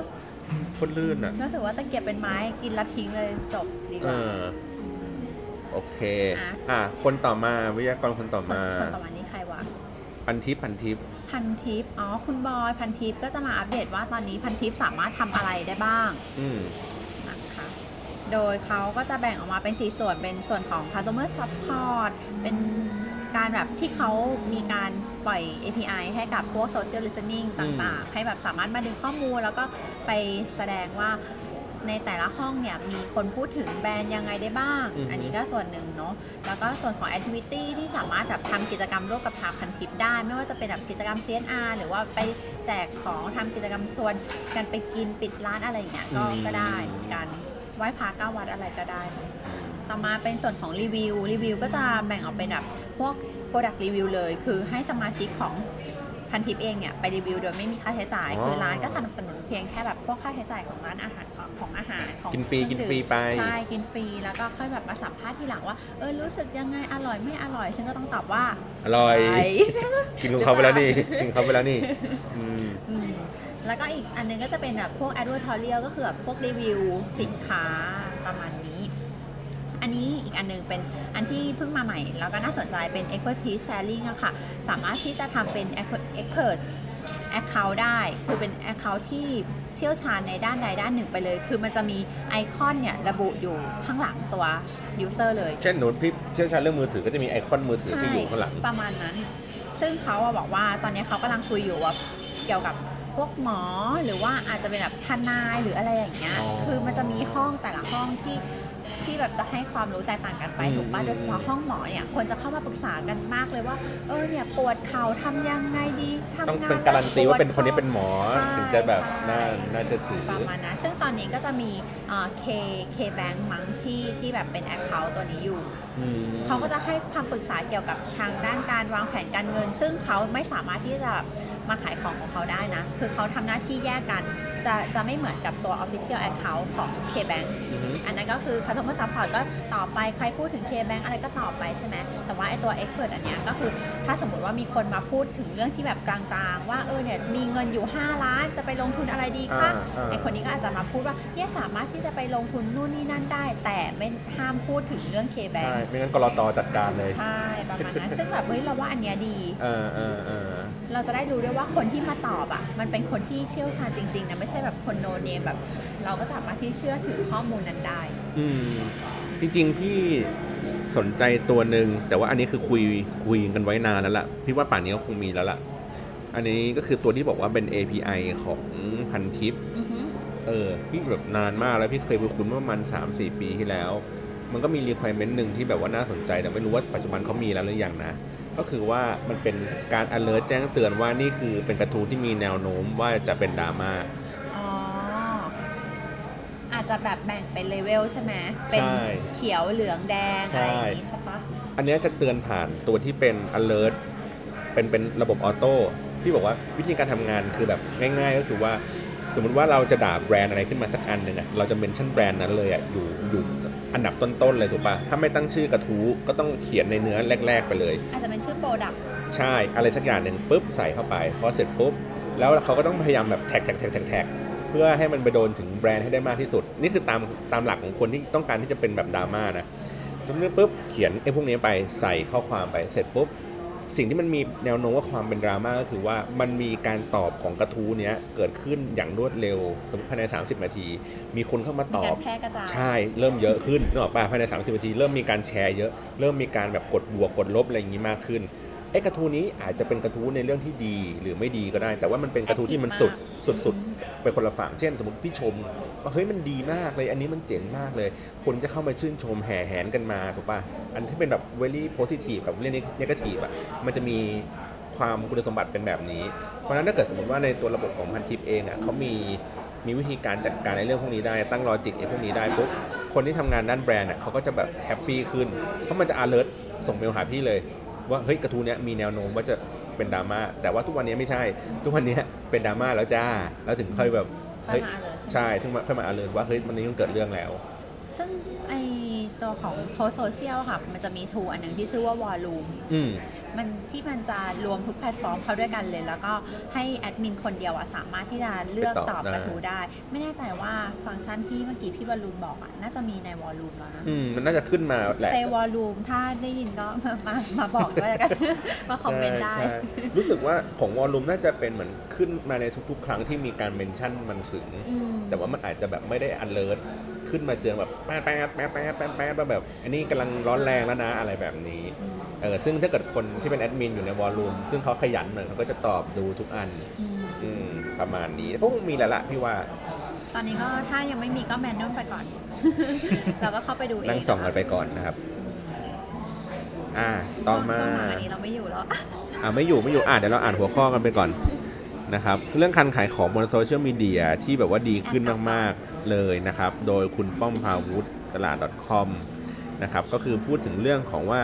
โคตรลื่นอะรู้สึกว่าตะเกียบเป็นไม้กินแล้วทิ้งเลยจบดีกเอว่าอโอเคอะอะ คนต่อมาวิทยากรคนต่อคนมา คนต่อมานี่ใครวะ พันทิปพันทิปพันทิปอ๋อคุณบอยพันทิปก็จะมาอัปเดตว่าตอนนี้พันทิปสามารถทำอะไรได้บ้างอืมนะคะโดยเขาก็จะแบ่งออกมาเป็น4ส่วนเป็นส่วนของ customer support เป็นการแบบที่เขามีการปล่อย API ให้กับพวก social listening ต่างๆ ให้แบบสามารถมาดึงข้อมูลแล้วก็ไปแสดงว่า ในแต่ละห้องเนี่ยมีคนพูดถึงแบรนด์ยังไงได้บ้าง อือฮึอันนี้ก็ส่วนหนึ่งเนาะแล้วก็ส่วนของ activity ที่สามารถแบบทำกิจกรรมร่วมกับทางพันทิปได้ ไม่ว่าจะเป็นแบบกิจกรรม CSR หรือว่าไปแจกของทำกิจกรรมชวนกันไปกินปิดร้านอะไรอย่างเงี้ยก็ก็ได้เหมือนกันไหว้พระเก้าวัดอะไรก็ได้ ต่อมาเป็นส่วนของรีวิว รีวิวก็จะแบ่งออกเป็นแบบพวก Product Review เลย คือให้สมาชิกของพันทิปเองเนี่ย ไปรีวิวโดยไม่มีค่าใช้จ่าย อ๋อ คือร้านก็สนับสนุนเพียงแค่แบบพวกค่าใช้จ่ายของร้านอาหารของของอาหารของกินฟรีเคกินของฟรีดื่มไปใช่กินฟรีแล้วก็ค่อยแบบมาสัมภาษณ์ทีหลังว่าเออรู้สึกยังไงอร่อยไม่อร่อยซึ่งก็ต้องตอบว่าอร่อยร่อย กินของเขาไปแล้วนี่กินของเขาไปแล้วนี่อืมอืมแล้วก็อีกอันนึงก็จะเป็นแบบพวก advertorial ก็คือแบบพวกรีวิวสินค้าประมาณนี้ อันนี้อีกอันนึงเป็นอันที่เพิ่งมาใหม่ แล้วก็น่าสนใจเป็น expertise sharing อะค่ะ สามารถที่จะทำเป็น expert account ได้ คือเป็น account ที่เชี่ยวชาญในด้านใดด้านหนึ่งไปเลย คือมันจะมีไอคอนเนี่ยระบุอยู่ข้างหลังตัว user เลย เช่นหนูพี่เชี่ยวชาญเรื่องมือถือก็จะมีไอคอนมือถือที่อยู่ข้างหลัง ประมาณนั้น ซึ่งเขาอะบอกว่าตอนนี้เขากำลังคุยอยู่ว่าเกี่ยวกับพวกหมอหรือว่าอาจจะเป็นแบบทนายหรืออะไรอย่างเงี้ยอ๋อคือมันจะมีห้องแต่ละห้องที่ ที่แบบจะให้ความรู้แตกต่างกันไปอืมถูกป่ะอืมโดยเฉพาะห้องหมอเนี่ยคนจะเข้ามาปรึกษากันมากเลยว่า เออเนี่ยปวดเข่าทำยังไงดีทำต้องงานเป็นการันตีว่าเป็นคนนี้เป็นปวดหมอใช่ถึงจะแบบใช่น่าน่าจะถือประมาณนั้นซึ่งตอนนี้ก็จะมีเอ่อ K K Bank มั้งที่ที่แบบเป็น account ตัวนี้อยู่อืมเขาก็จะให้ความปรึกษาเกี่ยวกับทางด้านการวางแผนการเงิน ซึ่งเขาไม่สามารถที่จะมาขายของของเขาได้นะ คือเขาทำหน้าที่แยกกัน จะจะไม่เหมือนกับตัว Official Account ของ KBank อือฮึอันนั้นก็คือ Customer Support ก็ต่อไปใครพูดถึง KBank อะไรก็ต่อไปใช่ไหมแต่ว่าไอตัว Expert อันเนี้ยก็คือถ้าสมมติว่ามีคนมาพูดถึงเรื่องที่แบบกลางๆ ว่าเออเนี่ยมีเงินอยู่ 5 ล้านจะไปลงทุนอะไรดีคะอ่าอ่าไอคนนี้ก็อาจจะมาพูดว่าเนี่ยสามารถที่จะไปลงทุนนู่นนี่นั่นได้ แต่ไม่ห้ามพูดถึงเรื่อง KBank ใช่ไม่งั้นกรอตอจัดการเลย ใช่ประมาณนั้นซึ่งแบบเฮ้ยเราว่าอันเนี้ยดี เออเออเออ เราจะได้รู้ด้วยว่าคนที่มาตอบอะ มันเป็นคนที่เชี่ยวชาญจริงๆนะไม่ใช่แบบคนโนเนมแบบ เราก็สามารถที่เชื่อถือข้อมูลนั้นได้ อืมจริงๆพี่สนใจตัวหนึ่งแต่ว่าอันนี้คือคุยคุยกันไว้นานแล้วล่ะพี่ว่าป่านนี้ก็คงมีแล้วล่ะ อันนี้ก็คือตัวที่บอกว่าเป็น API ของพันทิปอือฮึเออพี่แบบนานมากแล้วพี่เคยไปคุ้นเมื่อประมาณสามสี่ปีที่แล้ว มันก็มี requirement หนึ่งที่แบบว่าน่าสนใจแต่ไม่รู้ว่าปัจจุบันเขามีแล้วหรือยังนะ ก็คือว่ามันเป็นการ alert แจ้งเตือนว่านี่คือเป็นการ์ตูนที่มีแนวโน้มว่าจะเป็นดราม่า อ๋อ อาจจะแบบแบ่งเป็นเลเวลใช่ไหมเป็นใช่เขียวเหลืองแดงใช่อะไรอย่างนี้ใช่ปะอันเนี้ยจะเตือนผ่านตัวที่เป็น alert เป็นเป็นระบบ auto พี่บอกว่าวิธีการทำงานคือแบบง่าย ๆ ก็คือว่า สมมติว่าเราจะด่าแบรนด์อะไรขึ้นมาสักอันหนึ่งอะเราจะ mention แบรนด์นั้นเลยอะอยู่อยู่อันดับต้นๆเลยถูกปะถ้าไม่ตั้งชื่อกระทู้ก็ต้องเขียนในเนื้อแรก ๆ ไปเลย อาจจะเป็นชื่อ productใช่อะไรสักอย่างหนึ่งปุ๊บใส่เข้าไปพอเสร็จปุ๊บแล้วเขาก็ต้องพยายามแบบ tag tag tag tag tagเพื่อให้มันไปโดนถึงแบรนด์ให้ได้มากที่สุด นี่คือตามตามหลักของคนที่ต้องการที่จะเป็นแบบดราม่านะจนนี้ปุ๊บเขียนไอ้พวกนี้ไปใส่ข้อความไปเสร็จปุ๊บ สิ่งที่มันมีแนวโน้มว่าความเป็นดราม่าก็คือว่ามันมีการตอบของกระทู้เนี้ยเกิดขึ้นอย่างรวดเร็วสมมติภายใน 30 นาที มีคนเข้ามาตมีอการบแพร่กระจายใช่เริ่มเยอะขึ้นนึกออกป่ะภายใน 30 นาที เริ่มมีการแชร์เยอะ เริ่มมีการแบบกดบวกกดลบอะไรอย่างนี้มากขึ้น ไอ้กระทู้นี้อาจจะเป็นกระทู้ในเรื่องที่ดีหรือไม่ดีก็ได้ แต่ว่ามันเป็นกระทู้ที่มันสุดสุดสุดๆไปคนละฝั่งเช่น สมมติพี่ชมว่าเฮ้ยมันดีมากเลย อันนี้มันเจ๋งมากเลย คนจะเข้ามาชื่นชมแห่แหนกันมาถูกป่ะอันที่เป็นแบบ very positive กับเรื่อง negative อะมันจะมีความคุณสมบัติเป็นแบบนี้ เพราะฉะนั้นถ้าเกิดสมมติว่าในตัวระบบของพันทิปเองอะเขามีมีวิธีการจัดการในเรื่องพวกนี้ได้ตั้ง logic ไอ้พวกนี้ได้ปุ๊บคนที่ทำงานด้านแบรนด์อะเขาก็จะแบบ happy ขึ้นเพราะมันจะ alert ส่งเมลหาพี่เลย ว่าเฮ้ยกระทู้เนี้ยมีแนวโน้มว่าจะไปเป็นดราม่าแต่ว่าทุกวันนี้ไม่ใช่ ทุกวันนี้เป็นดราม่าแล้วจ้าแล้วถึงค่อยแบบค่อยมาเลยใช่ไหมใช่ถึงมาค่อยมา alert ว่าเฮ้ยมันนี้มันเกิดเรื่องแล้ว ซึ่งไอ ตัวของ Thoth Zocial ค่ะ มันจะมี tool อันหนึ่งที่ชื่อว่า Warroom อืมมันที่มันจะรวมทุกแพลตฟอร์มเข้าด้วยกันเลย แล้วก็ให้แอดมินคนเดียวอะสามารถที่จะเลือกไปตตออบบได้กระทู้ได้ ไม่แน่ใจว่าฟังก์ชันที่เมื่อกี้พี่บอลลูนบอกอะน่าจะมีใน Warroom แล้วนะอืมมันน่าจะขึ้นมาแหละเซwar room ถ้าได้ยินก็มามามาบอกด้วยแล้วกันมาคอมเมนต์ได้ใช่ใช่รู้สึกว่าของ war room น่าจะเป็นเหมือนขึ้นมาในทุก ๆ ครั้งที่มีการ mention มันถึงอืมแต่ว่ามันอาจจะแบบไม่ได้อันเลิศ ขึ้นมาเจอแบบแป๊ดแป๊ดแป๊ดแป๊ดแป๊ดแป๊ดว่าแบบ อันนี้กำลังร้อนแรงแล้วนะอะไรแบบนี้อืมเออซึ่งถ้าเกิดคนที่เป็นแอดมินอยู่ใน war room ซึ่งเขาขยันหน่อยเขาก็จะตอบดูทุกอันอืมอืมประมาณนี้พวกมีแล้วล่ะพี่ว่า ตอนนี้ก็ถ้ายังไม่มีก็ manual ไปก่อน เราก็เข้าไปดูเองนั่งส่องกันไปก่อนนะครับอ่าช่ต่อวงมาช่วงหลังอันนี้เราไม่อยู่แล้วอ่าไม่อยู่ไม่อยู่อ่านเดี๋ยวเราอ่านหัวข้อกันไปก่อนนะครับเรื่องการขายของบนโซเชียลมีเดียที่แบบว่าดีขึ้นมากๆ เลยนะครับ โดยคุณป้อมพาวุฒตลาด .com นะครับก็คือพูดถึงเรื่องของว่า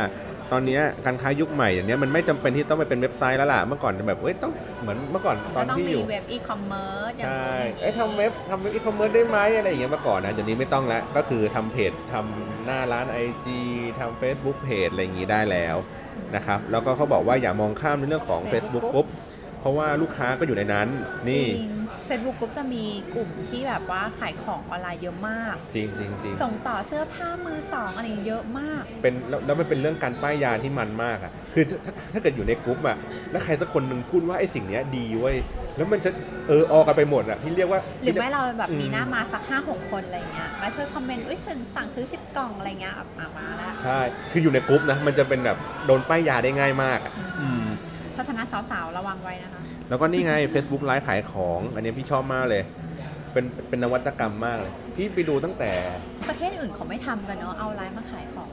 ตอนเนี้ยการค้ายุคใหม่อย่างเนี้ยมันไม่จำเป็นที่ต้องไปเป็นเว็บไซต์แล้วล่ะ เมื่อก่อนแบบเอ้ยต้องเหมือนเมื่อก่อนตก็อนต้องที่มีอยู่เว็บอีคอมเมิร์ซใช่เอ้ยทำเว็บทำเว็บอีคอมเมิร์ซได้ไหมอะไรอย่างเงี้ยเมื่อก่อนนะเดี๋ยวนี้ไม่ต้องแล้วก็คือทำเพจทำหน้าร้าน IG ทำ Facebook เพจอะไรอย่างงี้ได้แล้วนะครับแล้วก็เขาบอกว่าอย่ามองข้ามในเรื่องของ Facebook ปุ๊บเพราะว่าลูกค้าก็อยู่ในนั้นจรินี่ ง Facebook Group จะมีกลุ่มที่แบบว่าขายของออนไลน์เยอะมาก จริงจริงจริงส่งต่อเสื้อผ้ามือสองอะไรอย่างเงี้ยเยอะมาก เป็นแล้วแล้วมันเป็นเรื่องการป้ายยาที่มันมากอะคือถ้าถ้าเกิดอยู่ในกลุ่มอะแล้วใครสักคนหนึ่งพูดว่าไอ้สิ่งเนี้ยดีเว้ยแล้วมันจะเออออกกันไปหมดอะที่เรียกว่า หรือไม่เราแบบอืมมีหน้ามาสักห้าหกคนอะไรเงี้ยมาช่วยคอมเมนต์อุ้ยสั่งสั่งซื้อสิบกล่องอะไรเงี้ยอะมามาแล้วใช่คืออยู่ในกลุ่มนะมันจะเป็นแบบโดนป้ายยาได้ง่ายมากอะอืมเพราะฉะนั้นสาวๆระวังไว้นะคะ แล้วก็นี่ไง Facebook ไลฟ์ขายของ อันนี้พี่ชอบมากเลย เป็นเป็นนวัตกรรมมากเลย พี่ไปดูตั้งแต่ประเทศอื่นเขาไม่ทำกันเนาะเอาไลน์มาขายของ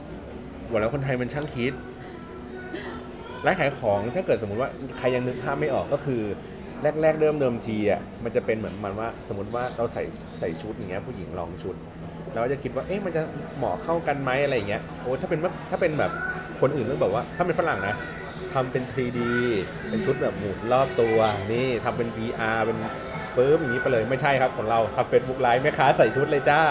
วันแล้วคนไทยมันช่างคิดร้านขายของถ้าเกิดสมมุติว่าใครยังนึกภาพไม่ออกก็คือ แรก ๆ เริ่มเดิมทีอะมันจะเป็นเหมือนมันว่า สมมติว่าเราใส่ใส่ชุดอย่างเงี้ยผู้หญิงลองชุดเราก็จะคิดว่าเอ๊ะมันจะเหมาะเข้ากันไหมอะไรอย่างเงี้ยโอ้ถ้าเป็นว่าถ้าเป็นแบบคนอื่นต้องบอกว่า ถ้าเป็นฝรั่งนะ ทำเป็น 3D เป็นชุดแบบหมุนรอบตัวนี่ทำเป็น VR เป็นปึ๊บอย่างนี้ไปเลยไม่ใช่ครับของเราทำ Facebook ไลฟ์แม่ค้าใส่ชุดเลยจ้า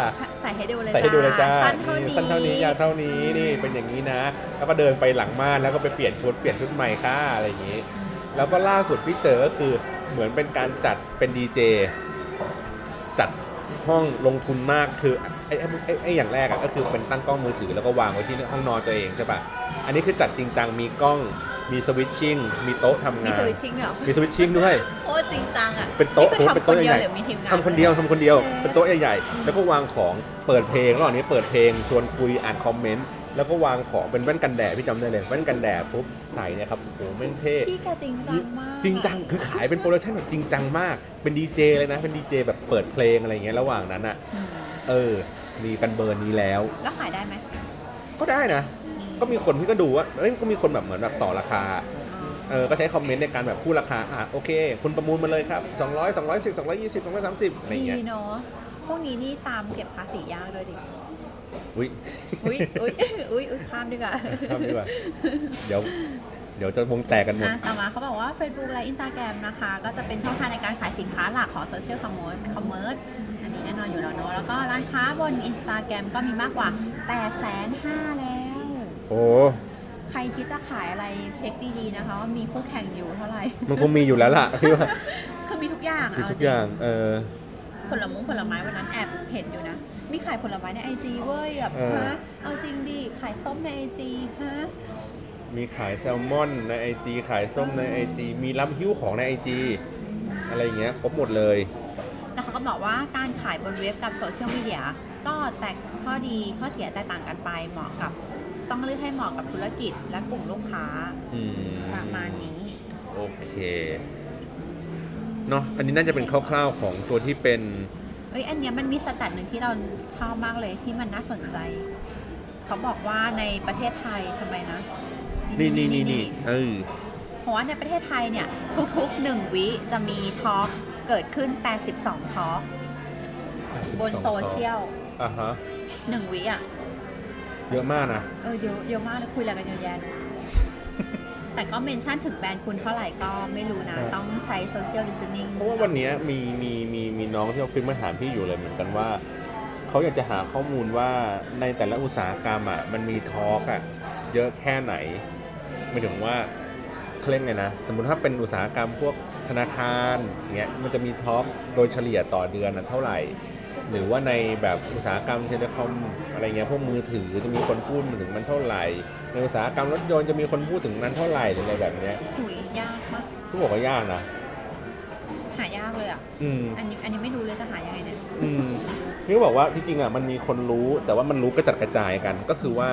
ใส่ให้ดูเลยใส่ให้ดูเลยจ้าสั้นเท่านี้สั้นเท่านี้ยาวเท่านี้นี่เป็นอย่างนี้นะ แล้วก็เดินไปหลังม่านแล้วก็ไปเปลี่ยนชุดเปลี่ยนชุดใหม่ค่ะอะไรอย่างนี้ แล้วก็ล่าสุดที่เจอก็คือเหมือนเป็นการจัดเป็นดีเจจัดห้องลงทุนมากคือไอ้ไอ้ไอ้ไอ้อย่างแรกอะก็คือเป็นตั้งกล้องมือถือแล้วก็วางไว้ที่ห้องนอนตัวเองใช่ปะอันนี้คือจัดจริงจังมีกล้อง มีสวิตชิ่ง มีโต๊ะทำมีงาน สวิตชิ่งเหรอมีสวิตชิ่งด้วยโอ้จริงจังอะเป็นโต๊ะนี่คือเป็นทำคโต๊ะนเดียวใหญ่หรือมีทีมงาน ทำคนเดียวทำคนเดียว เออ เป็นโต๊ะใหญ่ๆ แล้วก็วางของเปิดเพลงระหว่างนี้เปิดเพลงชวนคุยอ่านคอมเมนต์ แล้วก็วางของเป็นแว่นกันแดดพี่จำได้เลยแว่นกันแดดปุ๊บใส่เนี่ยครับโอ้โหแม่งเท่ พี่แกจริงจังมากจริงจังคือขายเป็น production แบบจริงจังมาก เป็นดีเจเลยนะ เป็นดีเจแบบเปิดเพลงอะไรอย่างเงี้ยระหว่างนั้นอะ อืมเออ มีกันเบอร์นี้แล้ว แล้วขายได้ไหมก็ได้นะ ก็มีคนที่ก็ดูว่าเอ้ยก็มีคนแบบเหมือนแบบต่อราคาเออก็ใช้คอมเมนต์ในการแบบพูดราคาอะโอเค คุณประมูลมาเลยครับ 200 210 220 230อะไรอย่างเงี้ยดีเนาะพวกนี้นี่ตามเก็บภาษียากเลยดิอุ้ยอุ้ยอุ้ยอุ้ยอุ้ยข้ามดีกว่าทำดีกว่าเดี๋ยวเดี๋ยวจะวงแตกกันหมดอะต่อมาเขาบอกว่า Facebook และ Instagram นะคะ ก็จะเป็นช่องทางในการขายสินค้าหลักของ social commerce commerce อันนี้แน่นอนอยู่แล้วเนอะแล้วก็ร้านค้าบน Instagram ก็มีมากกว่า8 5 0 0 0แล้ว โอ้ใครคิดจะขายอะไรเช็คดีๆนะคะว่ามีคู่แข่งอยู่เท่าไหร่ มันคงมีอยู่แล้วล่ะพี่ว่าคือมีทุกอย่างมีเอาทุกจริอย่างเออผลมงผลไม้วันนั้นแอบเห็นอยู่นะ มีขายผลไม้ในไอจีเว้ยแบบเออฮะเอาจริงดิขายส้มในไอจีฮะมีขายแซลมอนในไอจีขายส้มในไอจีมีรับหิ้วของในไอจีอะไรอย่างเงี้ยครบหมดเลยแล้วเขาก็บอกว่าการขายบนเว็บกับโซเชียลมีเดียก็แตกข้อดีข้อเสียแตกต่างกันไปเหมาะกับ ต้องเลือกให้เหมาะกับธุรกิจและกลุ่มลูกค้าอืมประมาณนี้ โอเคเนาะอันนี้น่าจะเป็นคร่าวๆของตัวที่เป็น เอ้ยอันเนี้ยมันมีสแตทหนึ่งที่เราชอบมากเลยที่มันน่าสนใจ เขาบอกว่าในประเทศไทยทำไมนะ นี่นี่นี่นี่เออเพราะว่าในประเทศไทยเนี่ย ทุกๆหนึ่งวิจะมีทอล์กเกิดขึ้น 82ทอล์กบนโซเชียลอะฮะหนึ่งวิอะ เยอะมากนะ เออเยอะเยอะมากเลยคุยอะไรกันเยอะแยะแต่ก็ mention ถึงแบรนด์คุณเท่าไหร่ก็ไม่รู้นะ ใช่ ต้องใช้ social listening เพราะว่าวันเนี้ยมีมีมีมีน้องที่ออฟฟิศมาถามพี่อยู่เลยเหมือนกันว่า เขาอยากจะหาข้อมูลว่าในแต่ละอุตสาหกรรมอะมันมี talk อะเยอะแค่ไหนหมายถึงว่าเขาเรียกไงนะ สมมติถ้าเป็นอุตสาหกรรมพวกธนาคารอย่างเงี้ยมันจะมีทอล์กโดยเฉลี่ยต่อเดือนนะเท่าไหร่ หรือว่าในแบบอุตสาหกรรมเทเลคอมอะไรเงี้ยพวกมือถือจะมีคนพูดถึงมันเท่าไหร่ ในอุตสาหกรรมรถยนต์จะมีคนพูดถึงนั้นเท่าไหร่หรืออะไรแบบเนี้ยหุยยากมากพี่บอกว่ายากนะหายากเลยอะอืมอันนี้อันนี้ไม่รู้เลยจะหายังไงเนี่ยอืมพี่ก็บอกว่าที่จริงอะมันมีคนรู้แต่ว่ามันรู้กระจัดกระจายกัน ก็คือว่า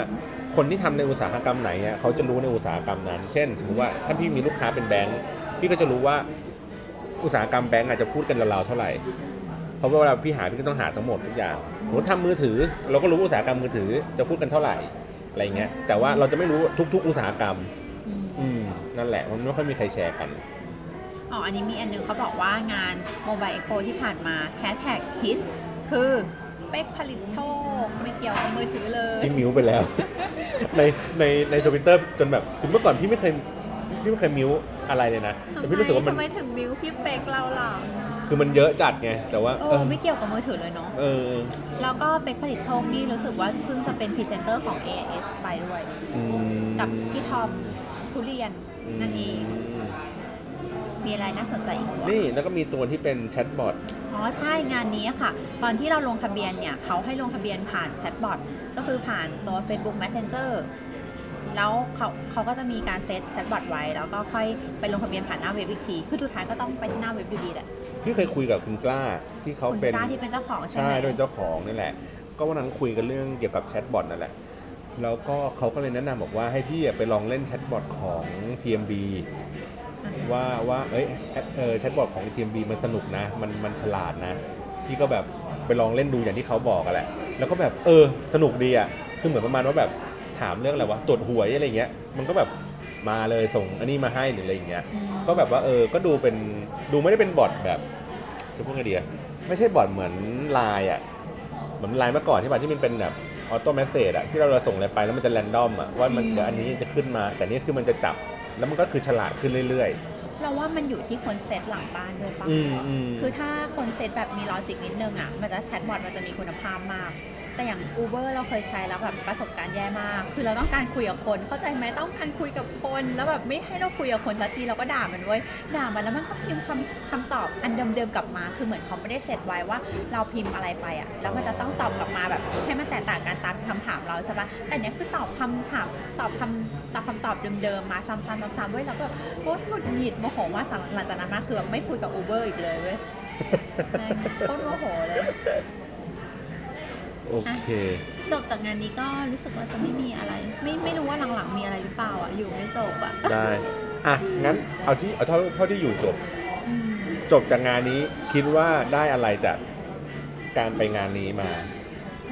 คนที่ทำในอุตสาหกรรมไหนอะเขาจะรู้ในอุตสาหกรรมนั้น เช่น สมมติว่าถ้าพี่มีลูกค้าเป็นแบงก์พี่ก็จะรู้ว่าอุตสาหกรรมแบงก์อาจจะพูดกันราวๆเท่าไหร่ เพราะว่าเวลาพี่หาพี่ก็ต้องหาทั้งหมดทุกอย่างสมมติทำมือถือ เราก็รู้อุตสาหกรรมมือถือจะพูดกันเท่าไหร่อะไรเงี้ยแต่ว่าเราจะไม่รู้ทุก ๆ อุตสาหกรรมอืมอืมนั่นแหละมันไม่ค่อยมีใครแชร์กันอ๋ออันนี้มีอันนึงเขาบอกว่างาน Mobile Expo ที่ผ่านมาแฮชแท็กฮิตคือเป๊กผลิตโชค ไม่เกี่ยวกับมือถือเลยพี่ muteิวไปแล้ว ในในในทวิตเตอร์จนแบบคือเมื่อก่อนพี่ไม่เคยพี่ไม่เคย mute อะไรเลยนะแต่พี่รู้สึกว่ามันทำไมถึง mute พี่เป๊กเราล่ะ คือมันเยอะจัดไงแต่ว่าเอเอออไม่เกี่ยวกับมือถือเลยเนาะเออแล้วก็เป๊กผลิตโชคนี่รู้สึกว่าเพิ่งจะเป็นพรีเซนเตอร์ของ AIS ไปด้วยอืมกับพี่ทอมทุเรียนนั่นเองมมีอะไรน่าสนใจอีกวะนี่แล้วก็มีตัวที่เป็นแชทบอทอ๋อใช่งานนี้ค่ะ ตอนที่เราลงทะเบียนเนี่ยเขาให้ลงทะเบียนผ่านแชทบอทก็คือผ่านตัว Facebook Messenger แล้วเขาเขาก็จะมีการเซตแชทบอทไว้ แล้วก็ค่อยไปลงทะเบียนผ่านหน้าเว็บอีกทีคือสุดท้ายก็ต้องไปที่หน้าเว็บอยู่ดีแหละ พี่เคยคุยกับคุณกล้าที่เขาคุณเป็นกล้าที่เป็นเจ้าของใช่ไหใช่มโดยเจ้าของนี่แหละ ก็วันนั้นคุยกันเรื่องเกี่ยวกับแชทบอทนั่นแหละแล้วก็เขาก็เลยแนะนำบอกว่าให้พี่อะไปลองเล่นแชทบอทของ TMB ว่าว่าเอ้ยเออแชทบอทของ TMB มันสนุกนะ มันมันฉลาดนะ พี่ก็แบบไปลองเล่นดูอย่างที่เขาบอกกันแหละ แล้วก็แบบเออสนุกดีอะคือเหมือนประมาณว่าแบบถามเรื่องอะไรวะตรวจหวยอะไรเงี้ยมันก็แบบ มาเลยส่งอันนี้มาให้หรืออะไรอย่างเงี้ยอืมก็แบบว่าเออ ก็ดูเป็นดูไม่ได้เป็นบอทแบบจะพูดไงดีอะไม่ใช่บอทเหมือนไลน์อะเหมือนไลน์เมื่อก่อนที่แบบที่มันเป็นแบบ auto message อะที่เราเราส่งอะไรไปแล้วมันจะ random อะว่ามันเดี๋ยวอันนี้จะขึ้นมา แต่นี่คือมันจะจับแล้วมันก็คือฉลาดขึ้นเรื่อยเราว่ามันอยู่ที่คนเซตหลังบ้านด้วยปะๆอืมอืมคือถ้าคนเซตแบบมี logic นิดนึงอะมันจะแชทบอทมันจะมีคุณภาพมาก แต่อย่าง Uber เราเคยใช้แล้วแบบประสบการณ์แย่มาก คือเราต้องการคุยกับคน เข้าใจไหมต้องการคุยกับคน แล้วแบบไม่ให้เราคุยกับคนสักทีเราก็ด่ามันเว้ย ด่ามันแล้วมันก็พิมพ์คำคำตอบอันเดิมๆกลับมา คือเหมือนเขาไม่ได้เซตไว้ว่าเราพิมพ์อะไรไปอะแล้วมันจะต้องตอบกลับมาแบบให้มันแตกต่างกันตามคำถามเราใช่ปะแต่เนี้ยคือตอบคำถามตอบคำตอบคำตอบเดิมๆมาซ้ำๆซ้ำๆเว้ยแล้วก็แบบโอ๊ยหงุดหงิดโมโหมาหลังจากนั้นมาคือแบบไม่คุยกับ Uber อีกเลยเว้ยโคตรโมโหเลย โอเค จบจากงานนี้ก็รู้สึกว่าจะไม่มีอะไร ไม่ไม่รู้ว่าหลังๆมีอะไรหรือเปล่าอะอยู่ไม่จบอะได้อะงั้นเอาที่เอาเท่าเท่าที่อยู่จบอืมจบจากงานนี้คิดว่าได้อะไรจากการไปงานนี้มา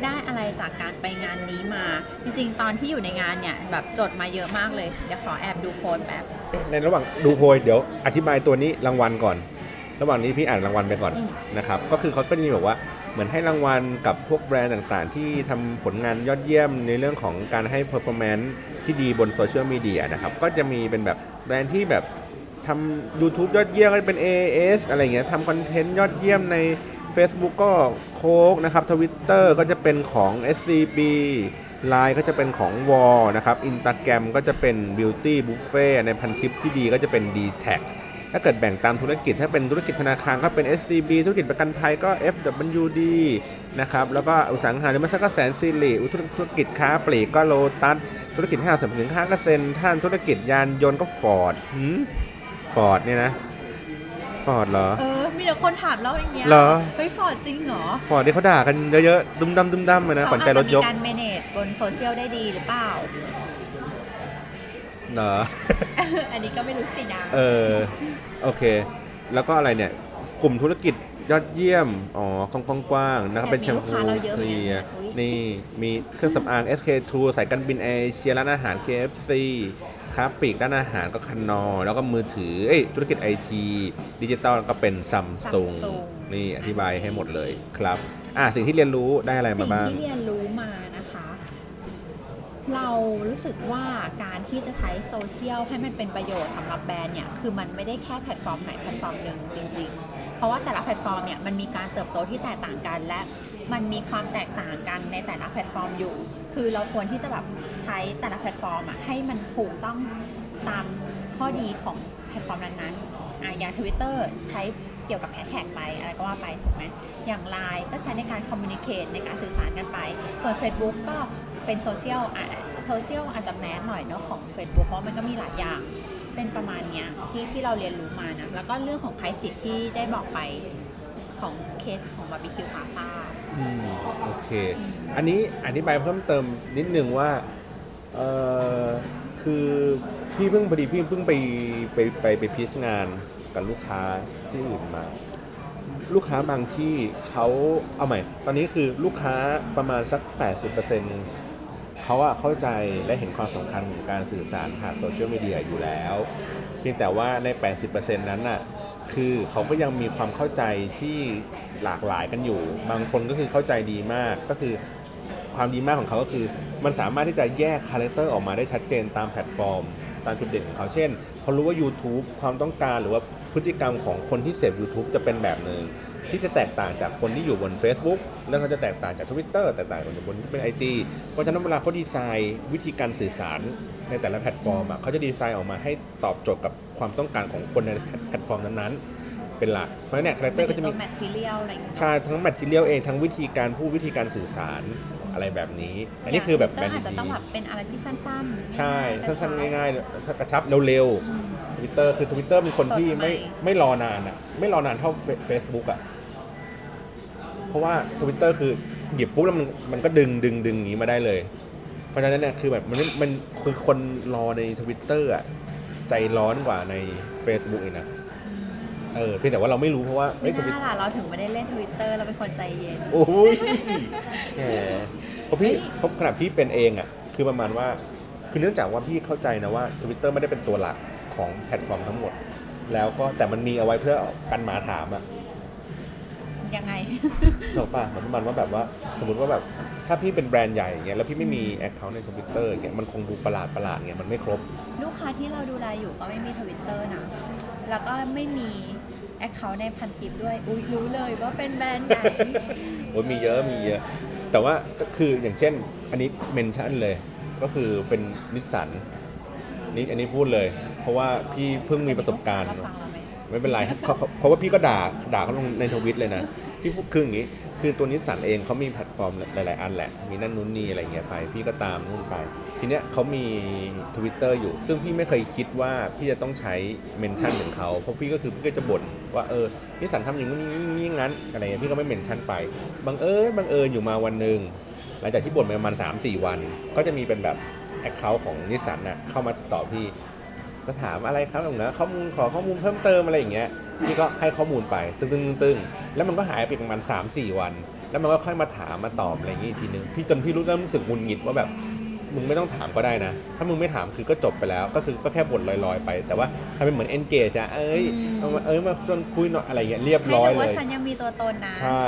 ได้อะไรจากการไปงานนี้มา จริงๆ ตอนที่อยู่ในงานเนี่ยแบบจดมาเยอะมากเลย เดี๋ยวขอแอบดูโน้ตแป๊บ ในระหว่างดูโพยเดี๋ยวอธิบายตัวนี้รางวัลก่อน ระหว่างนี้พี่อ่านรางวัลไปก่อนอืมนะครับ ก็คือเขาก็จะมีบอกว่า เหมือนให้รางวัลกับพวกแบรนด์ต่างๆ ที่ทำผลงานยอดเยี่ยมในเรื่องของการให้ performance ที่ดีบนโซเชียลมีเดียนะครับ ก็จะมีเป็นแบบแบรนด์ที่แบบทำ YouTube ยอดเยี่ยมก็จะเป็น AIS อะไรเงี้ยทำคอนเทนต์ยอดเยี่ยมใน Facebook ก็โค้กนะครับ Twitter ก็จะเป็นของ SCB Line ก็จะเป็นของ Wall นะครับ Instagram ก็จะเป็น Beauty Buffet ในพันทิปที่ดีก็จะเป็น d t a c ถ้าเกิดแบ่งตามธุรกิจ ถ้าเป็นธุรกิจธนาคารก็เป็น SCB ธุรกิจประกันภัยก็ FWD นะครับ แล้วก็อุตสาหกรรมริมทรัพย์ก็แสนสิริธุรกิจค้าปลีกก็โลตัส ธุรกิจห้างสรรพสินค้าก็เซ็นท่านธุรกิจยานยนต์ก็ฟอร์ดฟอร์ดเนี่ยนะ ฟอร์ดเหรอ เออ มีแต่คนถามเราอย่างเงี้ยเหรอ เฮ้ยฟอร์ดจริงเหรอ ฟอร์ดที่เขาด่ากันเยอะๆ ดุมดำดุมดำเลยนะขเขาวัญอาจใจรจะถมียกการเมเนจบนโซเชียลได้ดีหรือเปล่า เหรออันนี้ก็ไม่รู้สินะเออโอเค แล้วก็อะไรเนี่ยกลุ่มธุรกิจยอดเยี่ยม อ๋อกว้างๆนะครับเป็นแชมพูแต่มีลูกค้าเราเยอะเคลียร์เหมือนกันนะนี่มีเครื่องสำอาง SK2 สายการบินเอเชียร้านอาหาร KFC ค้าปลีกด้านอาหารก็คันนอ แล้วก็มือถือเอ้ยธุรกิจไอทีดิจิตอลก็เป็นซัมซุง Samsung นี่อธิบายให้หมดเลยครับ อะสิ่งที่เรียนรู้ได้อะไรสิ่มางบ้างที่เรียนรู้มานะคะจ เรารู้สึกว่าการที่จะใช้โซเชียลให้มันเป็นประโยชน์สำหรับแบรนด์เนี่ยคือมันไม่ได้แค่แพลตฟอร์มไหนแพลตฟอร์มหนึ่งจริง ๆ เพราะว่าแต่ละแพลตฟอร์มเนี่ยมันมีการเติบโตที่แตกต่างกันและมันมีความแตกต่างกันในแต่ละแพลตฟอร์มอยู่ คือเราควรที่จะแบบใช้แต่ละแพลตฟอร์มอะให้มันถูกต้องตามข้อดีของแพลตฟอร์มนั้นๆอะอย่าง Twitter ใช้เกี่ยวกับแฮชแท็กไปอะไรก็ว่าไปถูกไหมอย่าง Line ก็ใช้ในการ communicate ในการสื่อสารกันไปส่วน Facebook ก็ เป็นโซเชียลอะโซเชียลอาจจะ mass หน่อยเนาะของ Facebook เพราะมันก็มีหลายอย่างเป็นประมาณเนี้ยที่ที่เราเรียนรู้มานะ แล้วก็เรื่องของไพสิทธิ์ที่ได้บอกไปของเคสของบาร์บีคิวพลาซ่าอืมโอเค อันนี้อธิบายเพิ่มเติมนิดนึงว่าเออคือพี่เพิ่งพอดีพี่เพิ่งไปไปไปไป pitch งานกับลูกค้าที่อื่นมา ลูกค้าบางที่เขาเอาใหม่ ตอนนี้คือลูกค้าประมาณสัก 80%เขาอะเข้าใจและเห็นความสำคัญของการสื่อสารผ่านโซเชียลมีเดียอยู่แล้วเพียงแต่ว่าใน 80%นั้นน่ะคือเขาก็ยังมีความเข้าใจที่หลากหลายกันอยู่ บางคนก็คือเข้าใจดีมากก็คือความดีมากของเขาก็คือ มันสามารถที่จะแยกคาแรคเตอร์ออกมาได้ชัดเจนตามแพลตฟอร์ม ตามจุดเด่นของเขาเช่นเขารู้ว่า YouTube ความต้องการหรือว่าพฤติกรรมของคนที่เสพ YouTube จะเป็นแบบหนึ่ง ที่จะแตกต่างจากคนที่อยู่บน Facebook แล้วก็จะแตกต่างจาก Twitter แตกต่างจากบนที่เป็น IG เพราะฉะนั้นเวลาเขาดีไซน์วิธีการสื่อสารในแต่ละแพลตฟอร์มอะเขาจะดีไซน์ออกมาให้ตอบโจทย์กับความต้องการของคนในแพลตฟอร์มนั้นๆ เป็นหลัก เพราะฉะนั้นเนี่ยคาแรคเตอร์ก็จะตัมีวแม material อะไรอย่างเงี้ยใช่ทั้ง material เองทั้งวิธีการพูดวิธีการสื่อสารอะไรแบบนี้ อันนี้คือแบบแบแบรนด์อาจจะดีต้องแบบเป็นอะไรที่สั้นๆ ใช่ๆกระชัสั้นๆง่ายๆ กระชับเร็วอืมๆทวิตเตอร์คือทวิตเตอร์เป็นคนที่ไม่สดใหม่ไม่รอนานอะ ไม่รอนานเท่าเฟซบุ๊กอะ เพราะว่าทวิตเตอร์คือหยิบปุ๊บแล้วมันมันก็ดึงดึงดึงอย่างนี้มาได้เลย เพราะฉะนั้นเนี่ยคือแบบมันไม่มันคือคนรอในทวิตเตอร์อะใจร้อนกว่าใน Facebook อีกนะเออเพียงแต่ว่าเราไม่รู้เพราะว่าไม่เอ้ยน่าล่ะเราถึงไม่ได้เล่นทวิตเตอร์เราเป็นคนใจเย็นโอ้ยแหมเพราะพี่เพราะขนาดพี่เป็นเองอะคือประมาณว่าคือเนื่องจากว่าพี่เข้าใจนะว่า Twitter ไม่ได้เป็นตัวหลักของแพลตฟอร์มทั้งหมด แล้วก็แต่มันมีเอาไว้เพื่อกันหมาถามอะ ยังไงถูกป่ะเหมือนประมาณว่าแบบว่าสมมติว่าแบบถ้าพี่เป็นแบรนด์ใหญ่อย่างเงี้ยแล้วพี่ไม่มีแอคเคาท์ในทวิตเตอร์อย่างเงี้ยมันคงดูประหลาดประหลาดๆเงี้ยมันไม่ครบ ลูกค้าที่เราดูแลอยู่ก็ไม่มีทวิตเตอร์นะแล้วก็ไม่มีแอคเคาท์ในพันทิปด้วยอุ้ยรู้เลยว่าเป็นแบรนด์ไหนโอ้ยมีเยอะมีเยอะแต่ว่าก็คืออย่างเช่น อันนี้ mention เลย ก็คือเป็นนิสสันนี่อันนี้พูดเลย เพราะว่าพี่เพิ่งมีประสบการณ์ ไม่เป็นไรเพราะว่าพี่ก็ด่าด่าเขาลงในทวิตเลยนะพี่พูดคืออย่างนี้ คือตัวนิสสันเองเขามีแพลตฟอร์มหลาย ๆ อันแหละ มีนั่นนู้นนี่อะไรเงี้ยไป พี่ก็ตามนู่นไป ทีเนี้ยเขามีทวิตเตอร์อยู่ ซึ่งพี่ไม่เคยคิดว่าพี่จะต้องใช้ mention ของเขาเพราะพี่ก็คือพี่ก็จะบ่นว่าเออนิสสันทำอย่างนี้อย่างนั้นอะไรเงี้ยพี่ก็ไม่ mention ไปบังเอิญบังเอิญอยู่มาวันหนึ่งหลังจากที่บ่นไปประมาณ3 4 วัน ก็จะมีเป็นแบบแอคเคาท์ของนิสสันน่ะเข้ามาติดต่อพี่ จะถามอะไรครับตรงนั้นข้อมูลขอข้อมูลเพิ่มเติมอะไรอย่างเงี้ยพี่ก็ให้ข้อมูลไปตึ้งตึ้งตึ้งตึ้งแล้วมันก็หายไปประมาณ3 4วัน แล้วมันก็ค่อยมาถามมาตอบอะไรอย่างงี้อีกทีนึงพี่จนพี่รู้เริ่มรู้สึกหงุดหงิดว่าแบบมึงไม่ต้องถามก็ได้นะ ถ้ามึงไม่ถามคือก็จบไปแล้ว ก็คือก็แค่บ่นลอยๆ ไป แต่ว่าทำเป็นเหมือน engage อะเอ้ยอืมเอามาเอ้ยมาชวนคุยหน่อยอะไรเงี้ยให้รู้เรียบร้อยเลว่าฉันยังมีตัวตนนะ ใช่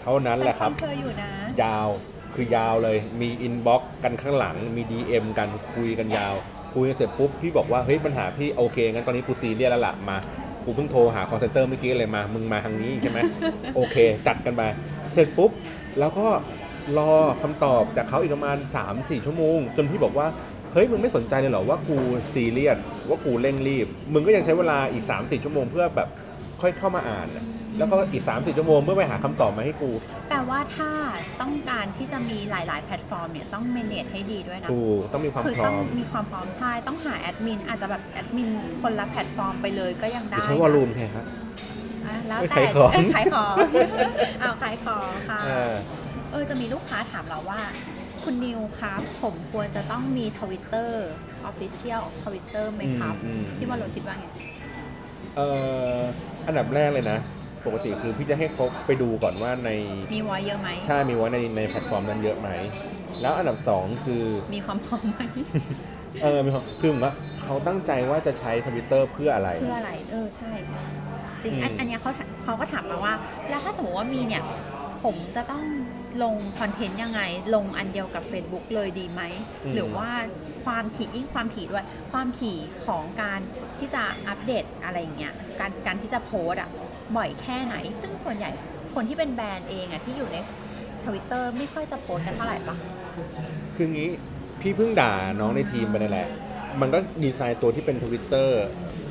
เท่านั้นแหละครับฉันฟังเธออยู่นะ ยาวคือยาวเลย มี inbox กันข้างหลัง มี DM กันคุยกันยาว คุยเสร็จปุ๊บพี่บอกว่าเฮ้ยปัญหาพี่โอเคงั้นตอนนี้กูซีเรียสแล้วล่ะมากูเพิ่งโทรหา call center เมื่อกี้เลยมา มึงมาทางนี้ใช่ไหมโอเค จัดกันไปเสร็จปุ๊บแล้วก็รอคำตอบจากเขาอีกประมาณ 3-4 ชั่วโมง จนพี่บอกว่าเฮ้ยมึงไม่สนใจเลยเหรอว่ากูซีเรียสว่ากูเร่งรีบ มึงก็ยังใช้เวลาอีก 3-4 ชั่วโมงเพื่อแบบค่อยเข้ามาอ่านอะ แล้วก็อีก 3-4ชั่วโมงเพื่อไปหาคำตอบมาให้กู แปลว่าถ้าต้องการที่จะมีหลาย ๆ แพลตฟอร์มเนี่ยต้อง manage ให้ดีด้วยนะถูกต้องมีความคือพร้ต้องมีความพร้อมใช่ ต้องหาแอดมินอาจจะแบบแอดมินคนละแพลตฟอร์มไปเลยก็ยังได้ใช้ volume แค่ครับ อะแล้วไม่แต่ขายของเอ้ยขายของเอาขายของค่ะ เออ เออจะมีลูกค้าถามเราว่า คุณนิวครับ ผมควรจะต้องมีทวิตเตอร์official ทวิตเตอร์ไหมครับ อืมอืมพี่บอลโลคิดว่าไง เอ่ออันดับแรกเลยนะ ปกติคือพี่จะให้เขาไปดูก่อนว่าในมีไว้เยอะไหมใช่มีว่าในในแพลตฟอร์มนั้นเยอะไหม แล้วอันดับสองคือมีความพร้อมไหมเออมีความคือเหมือนว่าเขาตั้งใจว่าจะใช้ทวิตเตอร์เพื่ออะไร เพื่ออะไร เออใช่ จริงอันอืมอันเนี้ยเขาถามเขาก็ถามมาว่า แล้วถ้าสมมติว่ามีเนี่ย ผมจะต้องลงคอนเทนต์ยังไง ลงอันเดียวกับ Facebook เลยดีไหมอืมหรือว่าความถี่ยิ่งความถี่ด้วย ความถี่ของการที่จะอัปเดตอะไรอย่างเงี้ย การการที่จะโพสต์อะ บ่อยแค่ไหน ซึ่งส่วนใหญ่คนที่เป็นแบรนด์เองอะที่อยู่ในทวิตเตอร์ไม่ค่อยจะโพสต์กันเท่าไหร่ปะคืองี้พี่เพิ่งด่าน้องในทีมไปนั่นแหละ มันก็ดีไซน์ตัวที่เป็นทวิตเตอร์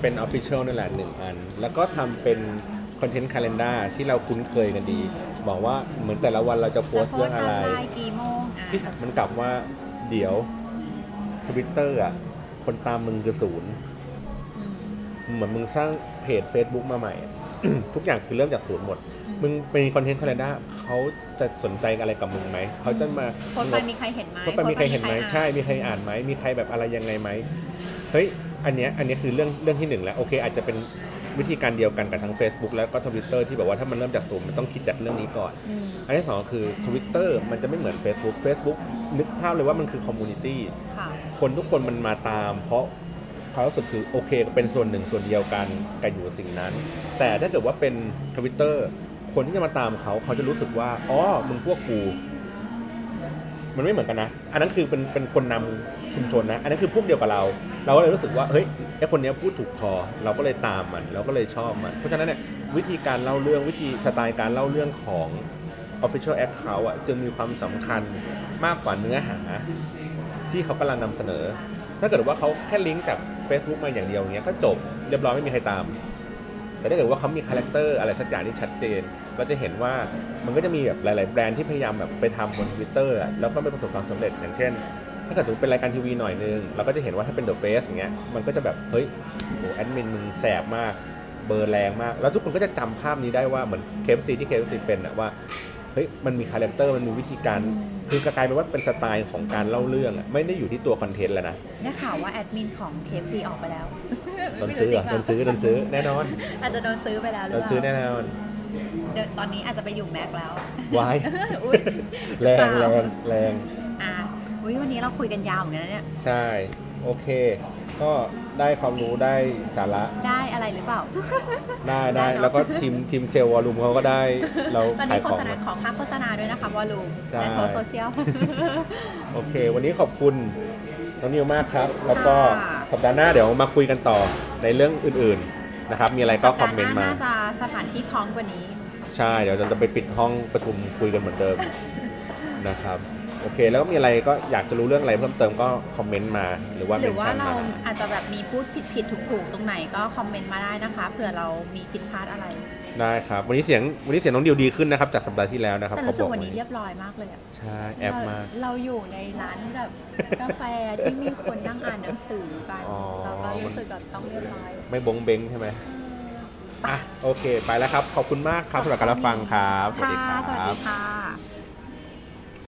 เป็น Official นั่นแหละหนึ่งอัน แล้วก็ทำเป็นคอนเทนต์คาล endar ที่เราคุ้นเคยกันดี บอกว่าเหมือนแต่ละวันเราจะโพจะสต์โพสเรื่องต์อะอะไรไรกี่โมงอะพี่มันกลับว่าเดี๋ยวทวิตเตอร์อะคนตามมึงคือศูนย์อืมเหมือนมึงสร้างเพจ Facebook มาใหม่ ทุกอย่างคือเริ่มจากศูนย์หมดอืมมึงเป็นคอนเทนต์คาล endar เขาจะสนใจอะไรกับมึงไหม เขาจะมาโพสต์ไปมีใครเห็นไหมโพสต์ไปมีใครเห็นไหมโพสต์ปใช่ มีใครอ่านไหม มีใครแบบอะไรยังไงไหม เฮ้ย อันเนี้ย อันเนี้ยคือเรื่องเรื่องที่หนึ่งแล้ว โอเค อาจจะเป็นวิธีการเดียวกันกับทั้ง Facebook แล้วก็ Twitter ที่แบบว่าถ้ามันเริ่มจากศูนย์มันต้องคิดจากเรื่องนี้ก่อนอืมอันที่สองคือ Twitter มันจะไม่เหมือน Facebook Facebook นึกภาพเลยว่ามันคือคอมมูนิตี้ค่ะคนทุกคนมันมาตาม เพราะ เขารู้สึกคือโอเคเป็นส่วนหนึ่งส่วนเดียวกันกันอยู่กับสิ่งนั้น แต่ถ้าเกิดว่าเป็น Twitter คนที่จะมาตามเขาเขาจะรู้สึกว่าอ๋อมึงพวกกู มันไม่เหมือนกันนะ อันนั้นคือเป็นเป็นคนนำชุมชนนะ อันนั้นคือพวกเดียวกับเรา เราก็เลยรู้สึกว่าเฮ้ยไอคนนี้พูดถูกคอ เราก็เลยตามมันเราก็เลยชอบมัน เพราะฉะนั้นเนี่ยวิธีการเล่าเรื่องวิธีสไตล์การเล่าเรื่องของ Official Account อะจึงมีความสำคัญมากกว่าเนื้อหาที่เขากำลังนำเสนอ ถ้าเกิดว่าเขาแค่ลิงก์จาก Facebook มาอย่างเดียวเงี้ยก็จบเรียบร้อยไม่มีใครตาม แต่ถ้าเกิดว่าเขามีคาแรคเตอร์อะไรสักอย่างที่ชัดเจนเราจะเห็นว่ามันก็จะมีแบบหลาย ๆ แบรนด์ที่พยายามแบบไปทำบนทวิตเตอร์แล้วก็ไม่ประสบความสำเร็จอย่างเช่น ถ้าเกิดสมมติเป็นรายการทีวีหน่อยนึงเราก็จะเห็นว่าถ้าเป็น The Face อย่างเงี้ยมันก็จะแบบเฮ้ยโอ้แอดมินมึงแสบมากเบอร์แรงมาก แล้วทุกคนก็จะจำภาพนี้ได้ว่าเหมือน KFC ที่ KFC เป็นอะว่า เฮ้ยมันมีคาแรคเตอร์มันมีวิธีการ คือกลายเป็นว่าเป็นสไตล์ของการเล่าเรื่องอะไม่ได้อยู่ที่ตัวคอนเทนต์แล้วนะได้ข่าวว่าแอดมินของ KFC ออกไปแล้วโดนซื้อ ไม่รู้เหจรริงเปล่า โดนซื้อโดนซื้อแน่นอน อาจจะโดนซื้อไปแล้วหรือเปล่า โดนซื้อแน่นอนเดี๋ยวตอนนี้อาจจะไปอยู่แมคแล้ววายอุ้ยแรงเปแรล่างแรงอะอุ้ยวันนี้เราคุยกันยาวเหมือนกันนะเนี่ย ใช่ โอเค ก็ ได้ความรู้ได้สาระได้อะไรหรือเปล่า ได้ได้ได้เนอะ แล้วก็ทีมทีมเซลล์วอลลุ่มเขาก็ได้เราตอนขานี้ยโฆของ ษณามาขอค่าโฆษณาด้วยนะคะวอลลุ่มใช่ในโพสต์โซเชียล โอเค วันนี้ขอบคุณน้องนิวมากครับ แล้วก็ค่ะ สัปดาห์หน้าเดี๋ยวมาคุยกันต่อในเรื่องอื่นๆนะครับ มีอะไรก็คอมเมนต์มา สัปดห์หน่าจะสถานที่พร้อมกว่านี้ ใช่ เดี๋ยวเราจะไปปิดห้องประชุมคุยกันเหมือนเดิมนะครับ โอเค แล้วก็มีอะไรก็อยากจะรู้เรื่องอะไรเพิ่มเติมก็คอมเมนต์มาหรือว่าหเมรือนว่าชั่นเรามาอาจจะแบบมีพูดผิดผิดถูกถูกๆตรงไหนก็คอมเมนต์มาได้นะคะเผื่อเรามีผิดพลาดอะไร ได้ครับ วันนี้เสียงวันนี้เสียงน้องดิวดีขึ้นนะครับจากสัปดาห์ที่แล้วนะครับแต่เขารู้สึบกอกวันนี้ไว้เรียบร้อยมากเลยอะใช่แอบเรามากเราอยู่ในร้านแบบกาแฟที่มีคนนั่งอ่านหนังสือกันอ๋อเราก็รู้สึกแบบต้องเรียบร้อย ไม่บงเบงใช่ไหมอะโอเค ไปแล้วครับ ขอบคุณมากครับสำหรับการรับฟังครับ สวัสดีคค่ะรัสวัสดีบค่ะ